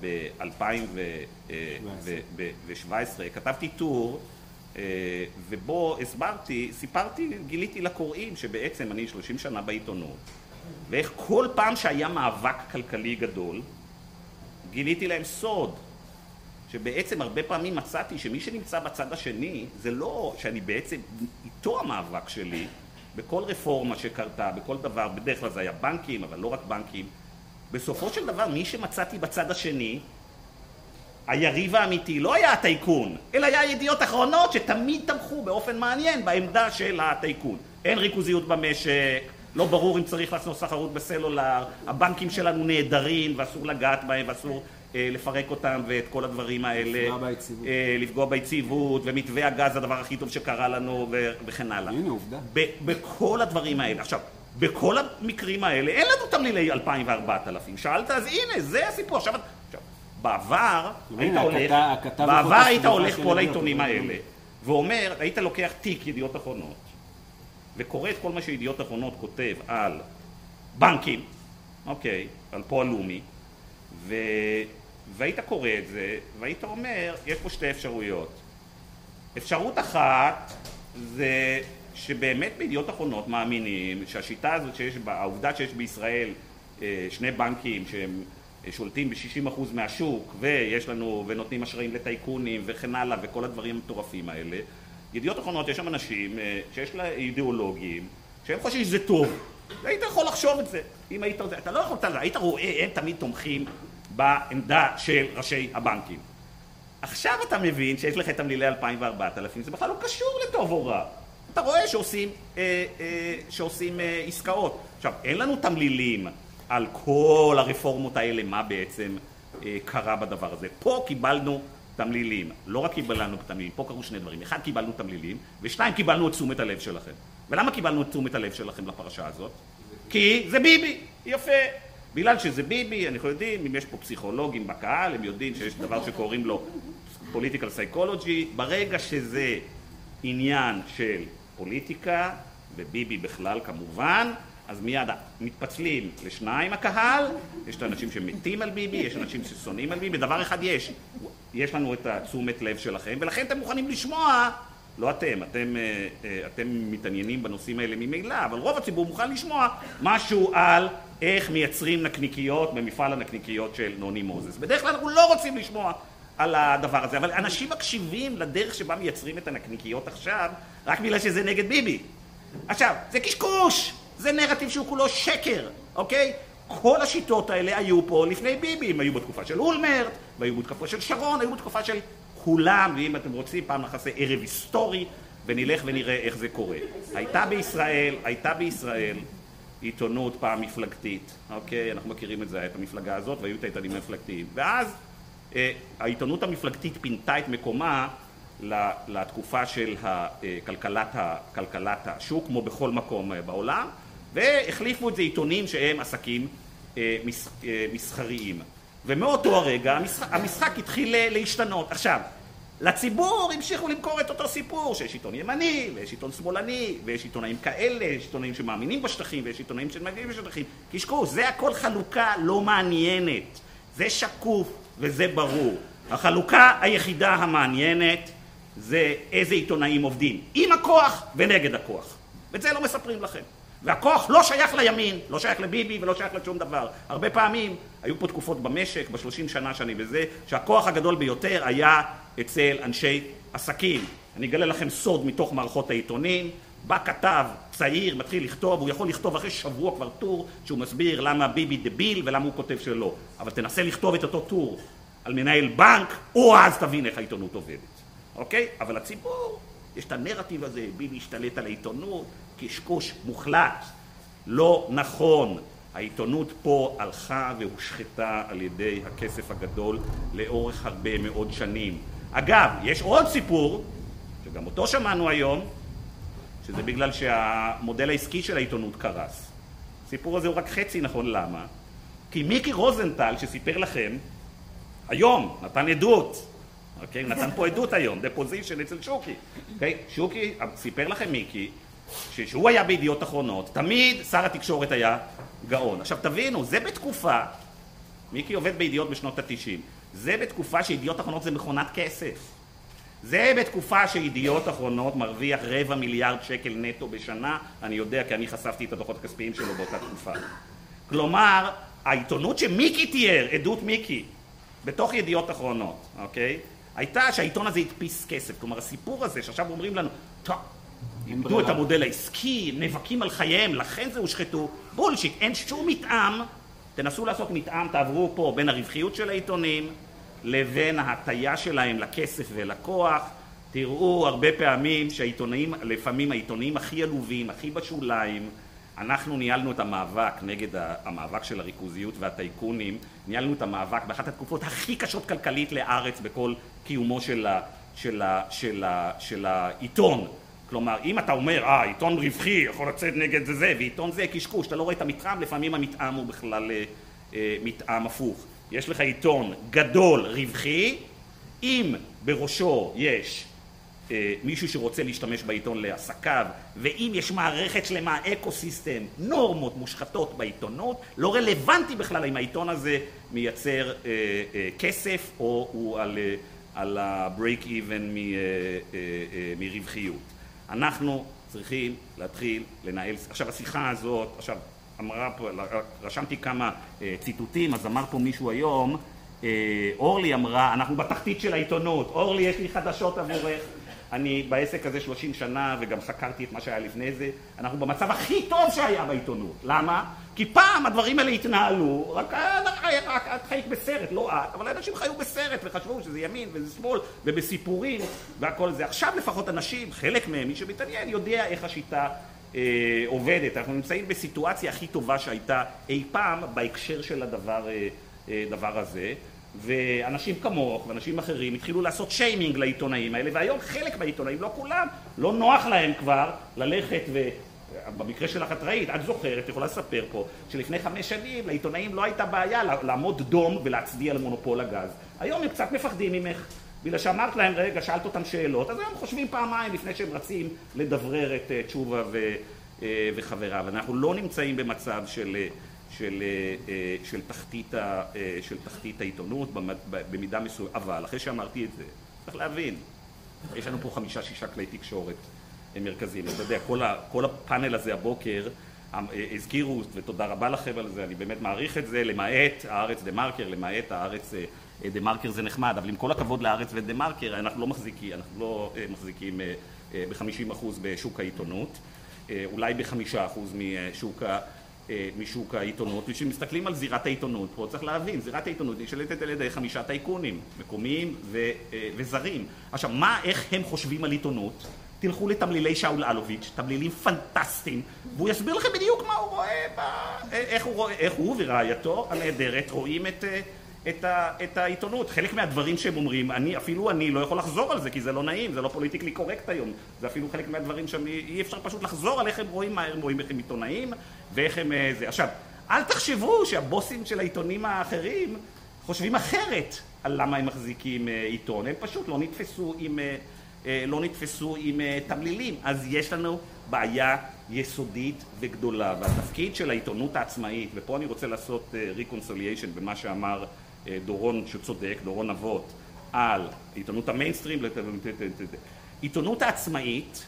ב-2017 כתבתי טור אה, ובו הסברתי, סיפרתי, גיליתי לקוראים שבעצם אני 30 שנה בעיתונות ואיך כל פעם שהיה מאבק כלכלי גדול גיליתי להם סוד שבעצם הרבה פעמים מצאתי שמי שנמצא בצד השני זה לא שאני בעצם איתו המאבק שלי בכל רפורמה שקרתה, בכל דבר, בדרך כלל זה היה בנקים אבל לא רק בנקים בסופו של דבר מי שמצאתי בצד השני היריב האמיתי לא היה הטייקון, אלא היה ידיעות אחרונות שתמיד תמכו באופן מעניין בעמדה של הטייקון. אין ריכוזיות במשק, לא ברור אם צריך לעשות סחרות בסלולר, הבנקים שלנו נהדרים ואסור לגעת בהם ואסור אה, לפרק אותם ואת כל הדברים האלה. לפגוע ביציבות. אה, לפגוע ביציבות, ומתווה הגז הדבר הכי טוב שקרה לנו וכן הלאה. הנה עובדה. בכל הדברים האלה. עכשיו, בכל המקרים האלה אין לנו תמלילי 2,000 ו-4,000. שאלת, אז הנה, זה הסיפור. עכשיו, בעבר היית הולך, בעבר היית הולך פה לעיתונים האלה, ואומר, היית לוקח תיק ידיעות אחרונות, וקורא את כל מה שידיעות אחרונות כותב על בנקים, אוקיי, על פועל לאומי, ו... והיית קורא את זה, והיית אומר, יש פה שתי אפשרויות. אפשרות אחת זה שבאמת בידיעות אחרונות מאמינים שהשיטה הזאת שיש, העובדה שיש בישראל אה, שני בנקים שהם אה, שולטים ב-60% מהשוק ויש לנו, ונותנים אשראים לטייקונים וכן הלאה וכל הדברים המטורפים האלה ידיעות אחרונות יש שם אנשים אה, שיש לה אידיאולוגים, שהם חושבים שזה טוב. היית יכול לחשוב את זה, אם היית... אתה לא יכולת, היית רואה, הם תמיד תומכים בעמדה של ראשי הבנקים. עכשיו אתה מבין שיש לך את תמלילי 2000 ו-4000, זה בכלל לא קשור לטוב או רע. אתה רואה שעושים, אה, אה, שעושים אה, עסקאות. עכשיו, אין לנו תמלילים על כל הרפורמות האלה, מה בעצם אה, קרה בדבר הזה. פה קיבלנו תמלילים. לא רק קיבלנו תמלילים, פה קרו שני דברים. אחד, קיבלנו תמלילים, ושתיים, קיבלנו את תשומת הלב שלכם. ולמה קיבלנו את תשומת הלב שלכם לפרשה הזאת? כי זה ביבי. יפה. בגלל שזה ביבי, אנחנו יודעים, אם יש פה פסיכולוגים בקהל, הם יודעים שיש דבר שקוראים לו פוליטיקל סייקולוגי. ברגע שזה עניין של פוליטיקה, וביבי בכלל כמובן, אז מיד מתפצלים לשניים הקהל, יש את האנשים שמתים על ביבי, יש אנשים ששונאים על ביבי, דבר אחד יש, יש לנו את התשומת לב שלכם, ולכן אתם מוכנים לשמוע, לא אתם, אתם, אה, אה, אתם מתעניינים בנושאים האלה ממילא, אבל רוב הציבור מוכן לשמוע משהו על איך מייצרים נקניקיות במפעל הנקניקיות של נוני מוזס. בדרך כלל אנחנו לא רוצים לשמוע על הדבר הזה, אבל אנשים מקשיבים לדרך שבה מייצרים את הנקניקיות עכשיו, רק בגלל שזה נגד ביבי. עכשיו, זה קשקוש! זה נרטיב שהוא כולו שקר, אוקיי? כל השיטות האלה היו פה לפני ביבי, הם היו בתקופה של אולמרט, והיו בתקופה של שרון, היו בתקופה של כולם, ואם אתם רוצים, פעם נעשה ערב היסטורי, ונלך ונראה איך זה קורה. הייתה בישראל, הייתה בישראל עיתונות פעם מפלגתית, אוקיי? אנחנו מכירים את זה, את המפלגה הזאת, והיו את העיתונים המפלגתיים. ואז העיתונות המפלגתית פינתה את מקומה לתקופה של כלכלת, כלכלת השוק, כמו בכל מקום אה, בעולם, והחליפו את זה עיתונים שהם עסקים אה, מסחריים. ומאותו הרגע המשחק, המשחק התחיל להשתנות. עכשיו, לציבור המשיכו למכור את אותו סיפור, שיש עיתון ימני, ויש עיתון שמאלני, ויש עיתונאים כאלה, יש עיתונאים שמאמינים בשטחים, ויש עיתונאים שמאמינים בשטחים. קשקוש, זה הכל חלוקה לא מעניינת. זה שקוף וזה ברור. החלוקה היחידה המעניינת זה איזה עיתונאים עובדים עם הכוח ונגד הכוח. ואת זה לא מספרים לכם. והכוח לא שייך לימין, לא שייך לביבי ולא שייך לשום דבר. הרבה פעמים היו פה תקופות במשק, בשלושים שנה שאני בזה, שהכוח הגדול ביותר היה אצל אנשי עסקים. אני אגלה לכם סוד מתוך מערכות העיתונים. בא כתב צעיר, מתחיל לכתוב, הוא יכול לכתוב אחרי שבוע כבר טור שהוא מסביר למה ביבי דביל ולמה הוא כותב שלא. אבל תנסה לכתוב את אותו טור על מנהל בנק, או אז תבין איך העיתונות עובדת. אוקיי? אבל הציבור, יש את הנרטיב הזה, ביבי השתלט על העיתונות, קשקוש מוחלט. לא נכון. העיתונות פה הלכה והושחתה על ידי הכסף הגדול לאורך הרבה מאוד שנים. אגב, יש עוד סיפור, שגם אותו שמענו היום, שזה בגלל שהמודל העסקי של העיתונות קרס. הסיפור הזה הוא רק חצי נכון, למה? כי מיקי רוזנטל, שסיפר לכם, היום נתן עדות אוקיי? נתן פה עדות היום, דפוזישן אצל שוקי. אוקיי? שוקי, סיפר לכם מיקי, שכשהוא היה בידיעות אחרונות, תמיד שר התקשורת היה גאון. עכשיו תבינו, זה בתקופה, מיקי עובד בידיעות בשנות התשעים, זה בתקופה שידיעות אחרונות זה מכונת כסף. זה בתקופה שידיעות אחרונות מרוויח רבע מיליארד שקל נטו בשנה, אני יודע כי אני חשפתי את הדוחות הכספיים שלו באותה תקופה. כלומר, העיתונות שמיקי תיאר, עדות מיקי, בתוך ידיעות אחרונות, אוקיי? הייתה שהעיתון הזה הדפיס כסף. כלומר, הסיפור הזה שעכשיו אומרים לנו, טוב, איבדו את המודל העסקי, נאבקים על חייהם, לכן זה הושחתו, בולשיט, אין שום מתאם. תנסו לעשות מתאם, תעברו פה בין הרווחיות של העיתונים לבין ההטייה שלהם לכסף ולכוח. תראו הרבה פעמים שהעיתונאים, לפעמים העיתונאים הכי עלובים, הכי בשוליים, אנחנו ניהלנו את המאבק נגד המאבק של הריכוזיות והטייקונים, ניהלנו את המאבק באחת התקופות הכי קשות כלכלית לארץ בכל קיומו של, ה, של, ה, של, ה, של העיתון. כלומר, אם אתה אומר, אה, עיתון רווחי יכול לצאת נגד זה זה, ועיתון זה קשקוש, אתה לא רואה את המתחם, לפעמים המתאם הוא בכלל אה, אה, מתאם הפוך. יש לך עיתון גדול, רווחי, אם בראשו יש אה, מישהו שרוצה להשתמש בעיתון לעסקיו, ואם יש מערכת שלמה, אקו סיסטם, נורמות מושחתות בעיתונות, לא רלוונטי בכלל אם העיתון הזה מייצר אה, אה, כסף או הוא על, אה, על ה-break even אה, אה, מרווחיות. אנחנו צריכים להתחיל לנהל, עכשיו השיחה הזאת, עכשיו אמרה פה, רשמתי כמה ציטוטים, אז אמר פה מישהו היום, אורלי אמרה, אנחנו בתחתית של העיתונות, אורלי יש לי חדשות עבורך אני בעסק הזה 30 שנה וגם חקרתי את מה שהיה לפני זה, אנחנו במצב הכי טוב שהיה בעיתונות. למה? כי פעם הדברים האלה התנהלו, רק את חיית בסרט, לא את, אבל אנשים חיו בסרט וחשבו שזה ימין וזה שמאל ובסיפורים והכל זה. עכשיו לפחות אנשים, חלק מהם, מי שמתעניין, יודע איך השיטה אה, עובדת. אנחנו נמצאים בסיטואציה הכי טובה שהייתה אי פעם בהקשר של הדבר אה, אה, דבר הזה. ואנשים כמוך ואנשים אחרים התחילו לעשות שיימינג לעיתונאים האלה והיום חלק מהעיתונאים, לא כולם, לא נוח להם כבר ללכת ו... במקרה שלך את ראית, את זוכרת, יכולה לספר פה, שלפני חמש שנים לעיתונאים לא הייתה בעיה לעמוד דום ולהצדיע למונופול הגז. היום הם קצת מפחדים ממך, בגלל שאמרת להם, רגע, שאלת אותם שאלות, אז היום חושבים פעמיים לפני שהם רצים לדברר את אה, תשובה אה, וחבריו. אנחנו לא נמצאים במצב של... אה, של, של, תחתית, של תחתית העיתונות במידה מסוימת, אבל אחרי שאמרתי את זה, צריך להבין, יש לנו פה חמישה-שישה כלי תקשורת מרכזיים. אתה יודע, כל, ה, כל הפאנל הזה הבוקר הזכירו, ותודה רבה לכם על זה, אני באמת מעריך את זה, למעט הארץ דה מרקר, למעט הארץ אה, דה מרקר זה נחמד, אבל עם כל הכבוד לארץ ודה מרקר, אנחנו לא מחזיקים, אנחנו לא אה, מחזיקים אה, ב-50% בשוק העיתונות, אולי ב-5% משוק ה... משוק העיתונות, וכשמסתכלים על זירת העיתונות, פה צריך להבין, זירת העיתונות היא שלטת על ידי חמישה טייקונים, מקומיים ו, וזרים. עכשיו, מה, איך הם חושבים על עיתונות? תלכו לתמלילי שאול אלוביץ', תמלילים פנטסטיים, והוא יסביר לכם בדיוק מה הוא רואה, ב... איך, הוא רואה, איך הוא ורעייתו הנהדרת רואים את, את, ה... את העיתונות. חלק מהדברים שהם אומרים, אני, אפילו אני לא יכול לחזור על זה, כי זה לא נעים, זה לא פוליטיקלי קורקט היום. זה אפילו חלק מהדברים שאי אפשר פשוט לחזור על איך הם רואים, מה הם רואים, איך הם עיתונאים, ואיך הם אה, זה. עכשיו, אל תחשבו שהבוסים של העיתונים האחרים חושבים אחרת על למה הם מחזיקים אה, עיתון, הם פשוט לא נתפסו עם... אה, לא נתפסו עם אה, תמלילים. אז יש לנו בעיה יסודית וגדולה. והתפקיד של העיתונות העצמאית, ופה אני רוצה לעשות reconciliation אה, במה שאמר דורון שצודק, דורון אבות, על עיתונות המיינסטרים, עיתונות העצמאית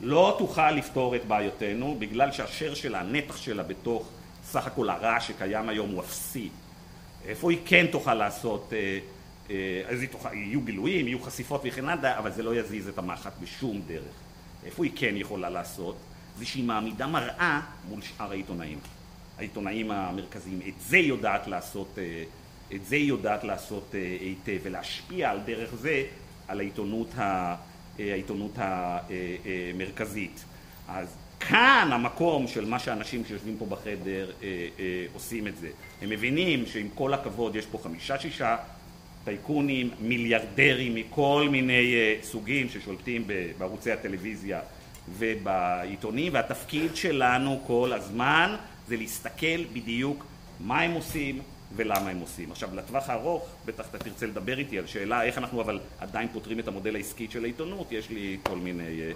לא תוכל לפתור את בעיותינו בגלל שהשר שלה, הנתח שלה בתוך סך הכל הרע שקיים היום הוא אפסי. איפה היא כן תוכל לעשות אה, אז יהיו גילויים, יהיו חשיפות וכן הלאה, אבל זה לא יזיז את המחט בשום דרך. איפה היא כן יכולה לעשות? זה שהיא מעמידה מראה מול שאר העיתונאים. העיתונאים המרכזיים. את זה היא יודעת לעשות, אה, את זה היא יודעת לעשות אה, היטב, ולהשפיע על דרך זה על העיתונות, ה, העיתונות המרכזית. אז כאן המקום של מה שאנשים שיושבים פה בחדר עושים את זה. הם מבינים שעם כל הכבוד יש פה חמישה-שישה טייקונים, מיליארדרים מכל מיני אה, סוגים ששולטים בערוצי הטלוויזיה ובעיתונים והתפקיד שלנו כל הזמן זה להסתכל בדיוק מה הם עושים ולמה הם עושים. עכשיו לטווח הארוך בטח אתה תרצה לדבר איתי על שאלה איך אנחנו אבל עדיין פותרים את המודל העסקי של העיתונות, יש לי כל מיני אה,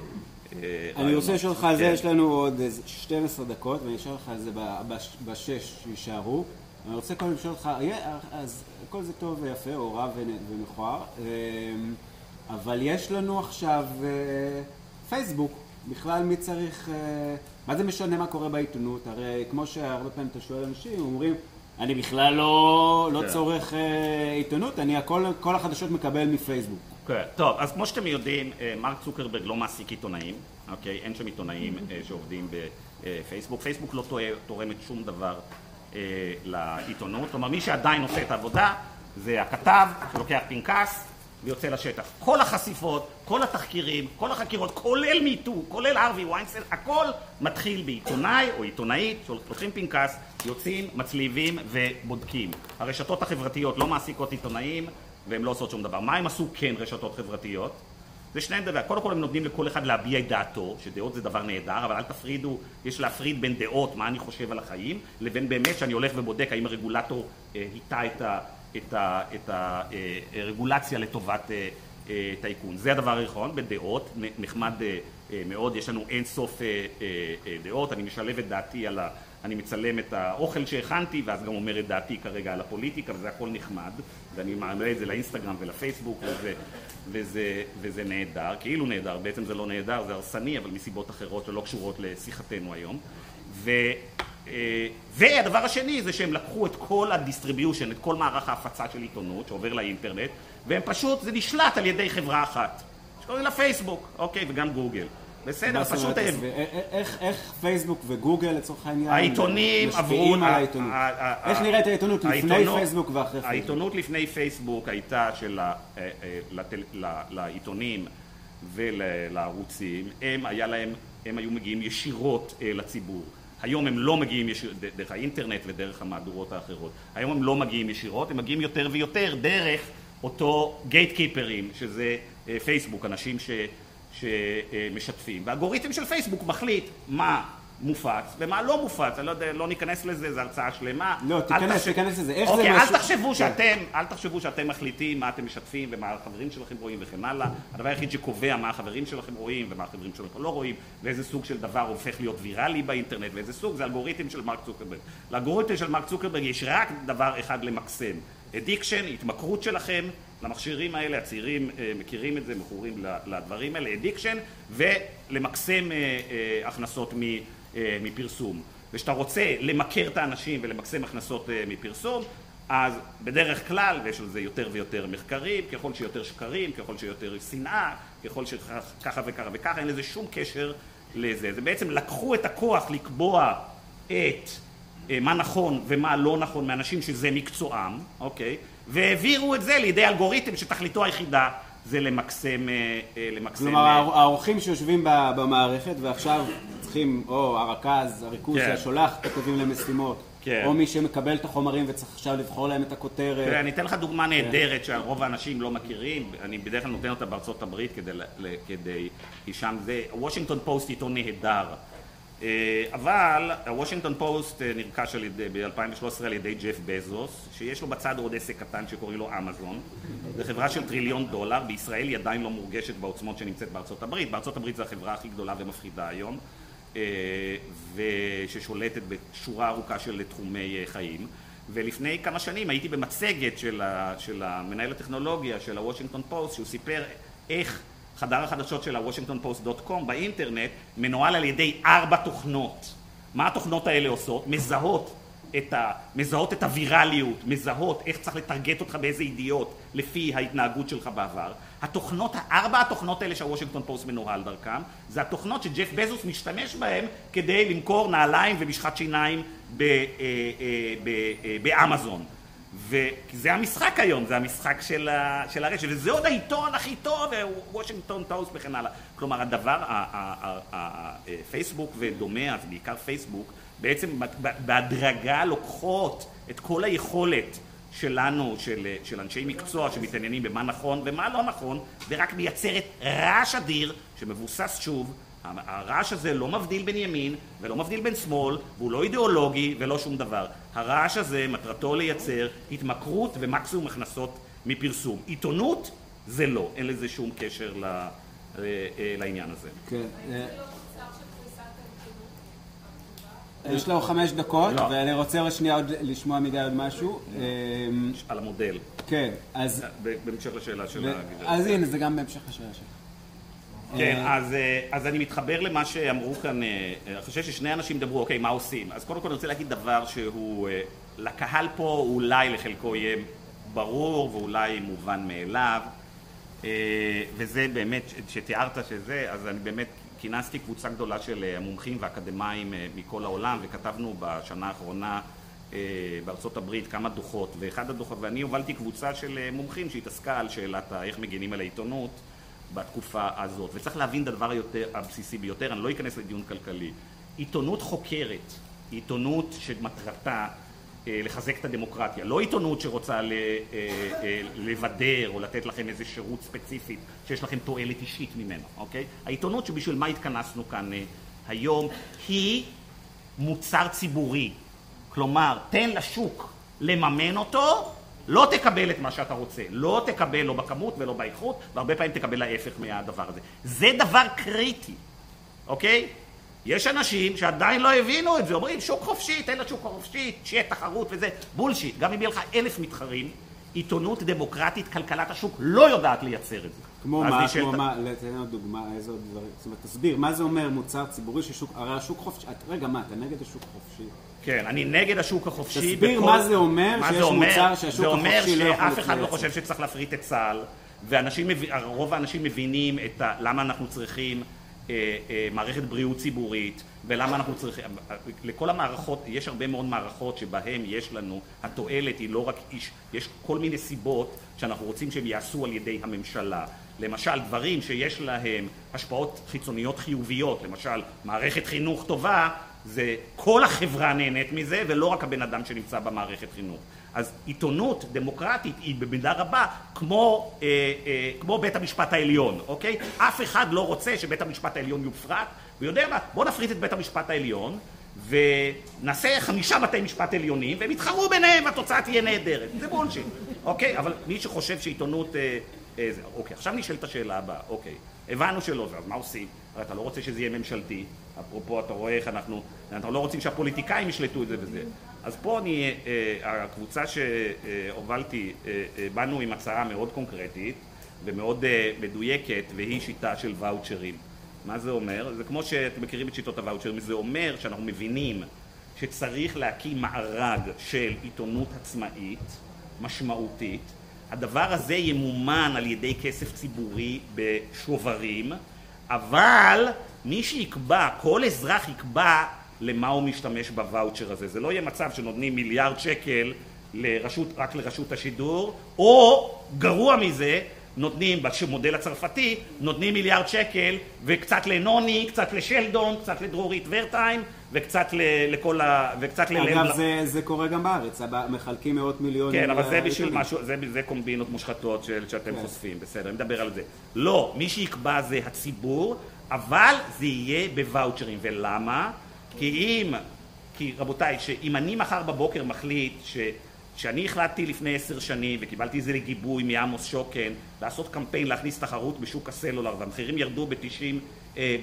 אה, אני רוצה לשאול אותך על זה, כן. יש לנו עוד 12 דקות ואני אשאל אותך על זה בשש שיישארו אני רוצה קודם לשאול אותך, אז כל זה טוב ויפה, או רע ומכוער, אמ, אבל יש לנו עכשיו אה, פייסבוק, בכלל מי צריך, אה, מה זה משנה מה קורה בעיתונות? הרי כמו שהרבה פעמים אתה שואל אנשים, אומרים, אני בכלל לא, לא כן. צורך אה, עיתונות, אני הכל, כל החדשות מקבל מפייסבוק. כן, טוב, אז כמו שאתם יודעים, מרק צוקרברג לא מעסיק עיתונאים, אוקיי? אין שם עיתונאים שעובדים בפייסבוק. פייסבוק לא תורמת שום דבר לעיתונות, כלומר מי שעדיין עושה את העבודה זה הכתב שלוקח פנקס ויוצא לשטח. כל החשיפות, כל התחקירים, כל החקירות, כולל מיטו, כולל ארווי ויינסל, הכל מתחיל בעיתונאי או עיתונאית שלוקחים פנקס, יוצאים, מצליבים ובודקים. הרשתות החברתיות לא מעסיקות עיתונאים והן לא עושות שום דבר. מה הם עשו כן רשתות חברתיות? זה שני דבר, קודם כל הם נותנים לכל אחד להביע את דעתו, שדעות זה דבר נהדר, אבל אל תפרידו, יש להפריד בין דעות, מה אני חושב על החיים, לבין באמת שאני הולך ובודק האם הרגולטור אה, היטה את, ה, את, הרגולציה לטובת אה, אה, טייקון. זה הדבר הראשון, בדעות, נחמד אה, אה, מאוד, יש לנו אין סוף אה, אה, אה, דעות, אני משלב את דעתי על ה... אני מצלם את האוכל שהכנתי ואז גם אומר את דעתי כרגע על הפוליטיקה וזה הכל נחמד. ואני מעלה את זה לאינסטגרם ולפייסבוק וזה, וזה, וזה נהדר, כאילו נהדר, בעצם זה לא נהדר, זה הרסני אבל מסיבות אחרות שלא קשורות לשיחתנו היום. ו, והדבר השני זה שהם לקחו את כל ה distribution, את כל מערך ההפצה של עיתונות שעובר לאינטרנט, והם פשוט, זה נשלט על ידי חברה אחת, שקוראים לה פייסבוק, אוקיי, וגם גוגל. בסדר, פשוט... איך פייסבוק וגוגל לצורך העניין העיתונים עברו... משפיעים על העיתונות? איך נראית העיתונות לפני פייסבוק ואחרי פייסבוק? העיתונות לפני פייסבוק הייתה שלעיתונים ולערוצים, הם היה להם, הם היו מגיעים ישירות לציבור. היום הם לא מגיעים ישירות, דרך האינטרנט ודרך המהדורות האחרות. היום הם לא מגיעים ישירות, הם מגיעים יותר ויותר דרך אותו גייט קיפרים, שזה פייסבוק, אנשים ש... שמשתפים. והאלגוריתם של פייסבוק מחליט מה מופץ ומה לא מופץ. אני לא יודע, לא ניכנס לזה, זו הרצאה שלמה. לא, תיכנס, תיכנס לזה. איך זה משהו... אוקיי, אל תחשבו שאתם, אל תחשבו שאתם מחליטים מה אתם משתפים ומה החברים שלכם רואים וכן הלאה. הדבר היחיד שקובע מה החברים שלכם רואים ומה החברים שלכם לא רואים, ואיזה סוג של דבר הופך להיות ויראלי באינטרנט, ואיזה סוג, זה אלגוריתם של מרק צוקרברג. לאלגוריתם של מרק צוקרברג יש רק דבר אחד למקסם. addiction, התמכרות שלכם למכשירים האלה, הצעירים מכירים את זה, מכורים לדברים האלה, addiction, ולמקסם הכנסות מפרסום. וכשאתה רוצה למכר את האנשים ולמקסם הכנסות מפרסום, אז בדרך כלל, ויש על זה יותר ויותר מחקרים, ככל שיותר שקרים, ככל שיותר שנאה, ככל שככה וככה וככה, אין לזה שום קשר לזה. זה בעצם לקחו את הכוח לקבוע את מה נכון ומה לא נכון מאנשים שזה מקצועם, אוקיי? והעבירו את זה לידי אלגוריתם שתכליתו היחידה זה למקסם... למקסם כלומר, האורחים שיושבים במערכת ועכשיו צריכים, או הרכז, הריכוז כן. ששולח כתבים למשימות, כן. או מי שמקבל את החומרים וצריך עכשיו לבחור להם את הכותרת. תראה, אני אתן לך דוגמה נהדרת שרוב האנשים לא מכירים, אני בדרך כלל נותן אותה בארצות הברית כדי, כדי כי שם זה, וושינגטון פוסט עיתון נהדר. אבל הוושינגטון פוסט נרכש ב-2013 על ידי ג'ף בזוס שיש לו בצד עוד עסק קטן שקוראים לו אמזון. זו חברה של טריליון דולר בישראל היא עדיין לא מורגשת בעוצמות שנמצאת בארצות הברית. בארצות הברית זו החברה הכי גדולה ומפחידה היום וששולטת בשורה ארוכה של תחומי חיים. ולפני כמה שנים הייתי במצגת של מנהל הטכנולוגיה של הוושינגטון פוסט שהוא סיפר איך חדר החדשות של הוושינגטון פוסט dot com באינטרנט מנוהל על ידי ארבע תוכנות. מה התוכנות האלה עושות? מזהות את, ה, מזהות את הווירליות, מזהות איך צריך לטרגט אותך באיזה ידיעות לפי ההתנהגות שלך בעבר. התוכנות, ארבע התוכנות האלה שהוושינגטון פוסט מנוהל דרכם, זה התוכנות שג'ף בזוס משתמש בהן כדי למכור נעליים ומשחת שיניים באמזון. וזה המשחק היום, זה המשחק של, ה, של הרשת, וזה עוד העיתון הכי טוב, וושינגטון טוסט וכן הלאה. כלומר, הדבר, הפייסבוק ודומיה, זה בעיקר פייסבוק, בעצם בהדרגה לוקחות את כל היכולת שלנו, של, של אנשי מקצוע שמתעניינים במה נכון ומה לא נכון, ורק מייצרת רעש אדיר שמבוסס שוב הרעש הזה לא מבדיל בין ימין ולא מבדיל בין שמאל והוא לא אידיאולוגי ולא שום דבר. הרעש הזה מטרתו לייצר התמכרות ומקסימום הכנסות מפרסום. עיתונות זה לא, אין לזה שום קשר לעניין הזה. כן. יש לו חמש דקות, לא. ואני רוצה עוד שנייה עוד לשמוע מדי עוד משהו. על המודל. כן, אז... בהמשך לשאלה של הגברת. אז הנה, זה גם בהמשך לשאלה שלך. כן, אז, אז אני מתחבר למה שאמרו כאן, אני חושב ששני אנשים דברו, אוקיי, מה עושים? אז קודם כל אני רוצה להגיד דבר שהוא לקהל פה אולי לחלקו יהיה ברור ואולי מובן מאליו, וזה באמת, שתיארת שזה, אז אני באמת כינסתי קבוצה גדולה של מומחים ואקדמאים מכל העולם וכתבנו בשנה האחרונה בארצות הברית כמה דוחות, ואחד הדוחות, ואני הובלתי קבוצה של מומחים שהתעסקה על שאלת איך מגינים על העיתונות בתקופה הזאת. וצריך להבין את הדבר היותר, הבסיסי ביותר, אני לא אכנס לדיון כלכלי. עיתונות חוקרת, עיתונות שמטרתה אה, לחזק את הדמוקרטיה, לא עיתונות שרוצה ל, אה, אה, לבדר או לתת לכם איזה שירות ספציפי שיש לכם תועלת אישית ממנו, אוקיי? העיתונות שבשביל מה התכנסנו כאן אה, היום היא מוצר ציבורי. כלומר, תן לשוק לממן אותו לא תקבל את מה שאתה רוצה, לא תקבל לא בכמות ולא באיכות, והרבה פעמים תקבל ההפך מהדבר הזה. זה דבר קריטי, אוקיי? יש אנשים שעדיין לא הבינו את זה, אומרים שוק חופשי, תן לשוק חופשי, שיהיה תחרות וזה, בולשיט. גם אם יהיה לך אלף מתחרים, עיתונות דמוקרטית, כלכלת השוק לא יודעת לייצר את זה. כמו מה, כמו מה, תן עוד דוגמה, איזה עוד דברים, זאת אומרת, תסביר, מה זה אומר מוצר ציבורי ששוק, הרי השוק חופשי, רגע, מה, אתה נגד השוק חופשי? כן, אני נגד השוק החופשי. תסביר מה זה אומר שיש מוצר שהשוק החופשי לא יכול... זה אומר שאף אחד לא חושב שצריך להפריט את צה"ל, ורוב האנשים מבינים את ה... למה אנחנו צריכים מערכת בריאות ציבורית, ולמה אנחנו צריכים... לכל המערכות, יש הרבה מאוד מערכות שבהן יש לנו, התועלת היא לא רק איש, יש כל מיני סיבות שאנחנו רוצים שהם יעשו על ידי הממשלה. למשל, דברים שיש להם השפעות חיצוניות חיוביות, למשל, מערכת חינוך טובה, זה כל החברה נהנית מזה, ולא רק הבן אדם שנמצא במערכת חינוך. אז עיתונות דמוקרטית היא במידה רבה כמו, אה, אה, כמו בית המשפט העליון, אוקיי? אף אחד לא רוצה שבית המשפט העליון יופרט, ויודע מה? בוא נפריט את בית המשפט העליון ונעשה חמישה בתי משפט עליונים והם יתחרו ביניהם והתוצאה תהיה נהדרת. זה בולשיט, אוקיי? אבל מי שחושב שעיתונות... אה, אה, זה, אוקיי, עכשיו נשאלת השאלה הבאה, אוקיי. הבנו שלא, אז מה עושים? הרי אתה לא רוצה שזה יהיה ממשלתי, אפרופו אתה רואה איך אנחנו, אנחנו לא רוצים שהפוליטיקאים ישלטו את זה וזה. אז פה אני, אה, הקבוצה שהובלתי, אה, אה, באנו עם הצעה מאוד קונקרטית ומאוד מדויקת, והיא שיטה של ואוצ'רים. מה זה אומר? זה כמו שאתם מכירים את שיטות הוואוצ'רים, זה אומר שאנחנו מבינים שצריך להקים מארג של עיתונות עצמאית, משמעותית. הדבר הזה ימומן על ידי כסף ציבורי בשוברים, אבל מי שיקבע, כל אזרח יקבע למה הוא משתמש בוואוצ'ר הזה. זה לא יהיה מצב שנותנים מיליארד שקל לרשות, רק לרשות השידור, או גרוע מזה, נותנים, במודל הצרפתי, נותנים מיליארד שקל וקצת לנוני, קצת לשלדון, קצת לדרורית ורטיים וקצת לכל ה... וקצת ללב... אגב, זה, זה קורה גם בארץ, מחלקים מאות מיליונים. כן, אבל זה בשביל משהו, זה, זה קומבינות מושחתות של, שאתם כן. חושפים, בסדר, אני מדבר על זה. לא, מי שיקבע זה הציבור, אבל זה יהיה בוואוצ'רים, ולמה? כי אם, כי רבותיי, שאם אני מחר בבוקר מחליט ש... שאני החלטתי לפני עשר שנים וקיבלתי את זה לגיבוי מעמוס שוקן לעשות קמפיין להכניס תחרות בשוק הסלולר והמחירים ירדו ב-90 אה,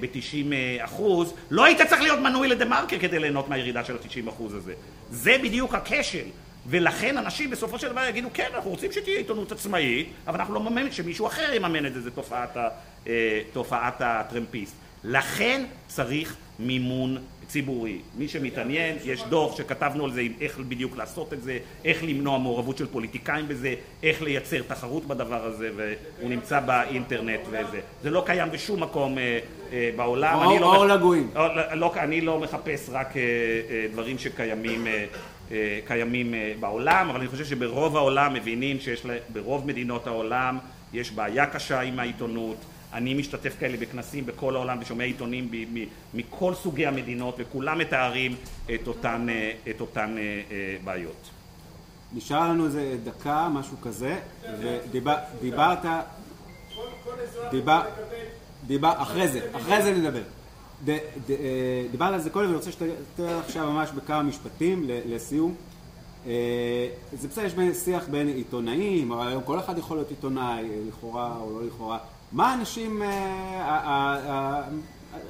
אה, אחוז לא היית צריך להיות מנוי לדה מרקר כדי ליהנות מהירידה של ה-90 אחוז הזה. זה בדיוק הכשל. ולכן אנשים בסופו של דבר יגידו כן אנחנו רוצים שתהיה עיתונות עצמאית אבל אנחנו לא מממנים שמישהו אחר יממן את זה זה תופעת, אה, תופעת הטרמפיסט. לכן צריך מימון ציבורי. מי שמתעניין, יש דוח שכתבנו על זה, איך בדיוק לעשות את זה, איך למנוע מעורבות של פוליטיקאים בזה, איך לייצר תחרות בדבר הזה, והוא נמצא באינטרנט וזה. זה לא קיים בשום מקום אה, אה, בעולם. או, לא או לגויים. לא, לא, אני לא מחפש רק אה, אה, דברים שקיימים אה, אה, קיימים אה, בעולם, אבל אני חושב שברוב העולם מבינים שיש, לה, ברוב מדינות העולם יש בעיה קשה עם העיתונות. אני משתתף כאלה בכנסים בכל העולם ושומע עיתונים מכל סוגי המדינות וכולם מתארים את אותן, אה, את אותן אה, אה, בעיות. נשאר לנו איזה דקה, משהו כזה, ודיברת... דיבר, דיבר, אחרי זה, אחרי זה נדבר. דיברת על זה קודם ואני רוצה שתתן עכשיו ממש בכמה משפטים לסיום. זה בסדר, יש שיח בין עיתונאים, אבל היום כל אחד יכול להיות עיתונאי, לכאורה או לא לכאורה. מה אנשים, אה, אה, אה,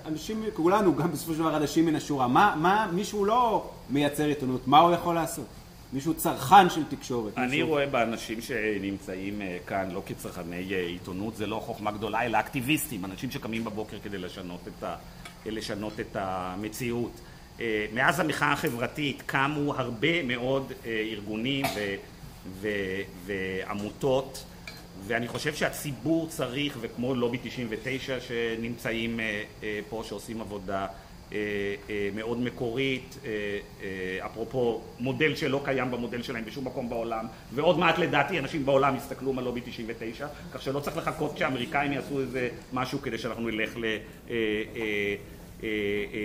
אנשים, כולנו, גם בסופו של דבר אנשים מן השורה, מה, מה מישהו לא מייצר עיתונות, מה הוא יכול לעשות? מישהו צרכן של תקשורת. אני מישהו... רואה באנשים שנמצאים כאן לא כצרכני עיתונות, זה לא חוכמה גדולה, אלא אקטיביסטים, אנשים שקמים בבוקר כדי לשנות את, ה, לשנות את המציאות. מאז המחאה החברתית קמו הרבה מאוד ארגונים ו, ו, ועמותות ואני חושב שהציבור צריך, וכמו לובי 99 שנמצאים אה, אה, פה, שעושים עבודה אה, מאוד מקורית, אפרופו מודל שלא קיים במודל שלהם בשום מקום בעולם, ועוד מעט לדעתי אנשים בעולם יסתכלו על לובי 99, כך שלא צריך לחכות שהאמריקאים יעשו איזה משהו כדי שאנחנו נלך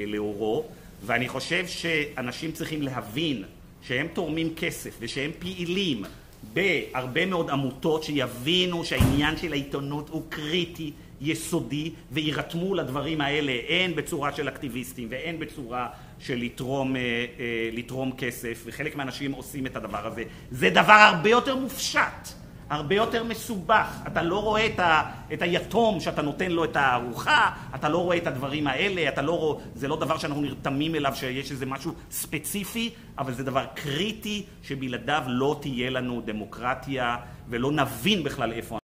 לאורו, ואני חושב שאנשים צריכים להבין שהם תורמים כסף ושהם פעילים בהרבה מאוד עמותות שיבינו שהעניין של העיתונות הוא קריטי, יסודי, ויירתמו לדברים האלה, הן בצורה של אקטיביסטים והן בצורה של לתרום, אה, אה, לתרום כסף, וחלק מהאנשים עושים את הדבר הזה. זה דבר הרבה יותר מופשט. הרבה יותר מסובך. אתה לא רואה את, ה, את היתום שאתה נותן לו את הארוחה, אתה לא רואה את הדברים האלה, אתה לא רואה, זה לא דבר שאנחנו נרתמים אליו שיש איזה משהו ספציפי, אבל זה דבר קריטי שבלעדיו לא תהיה לנו דמוקרטיה ולא נבין בכלל איפה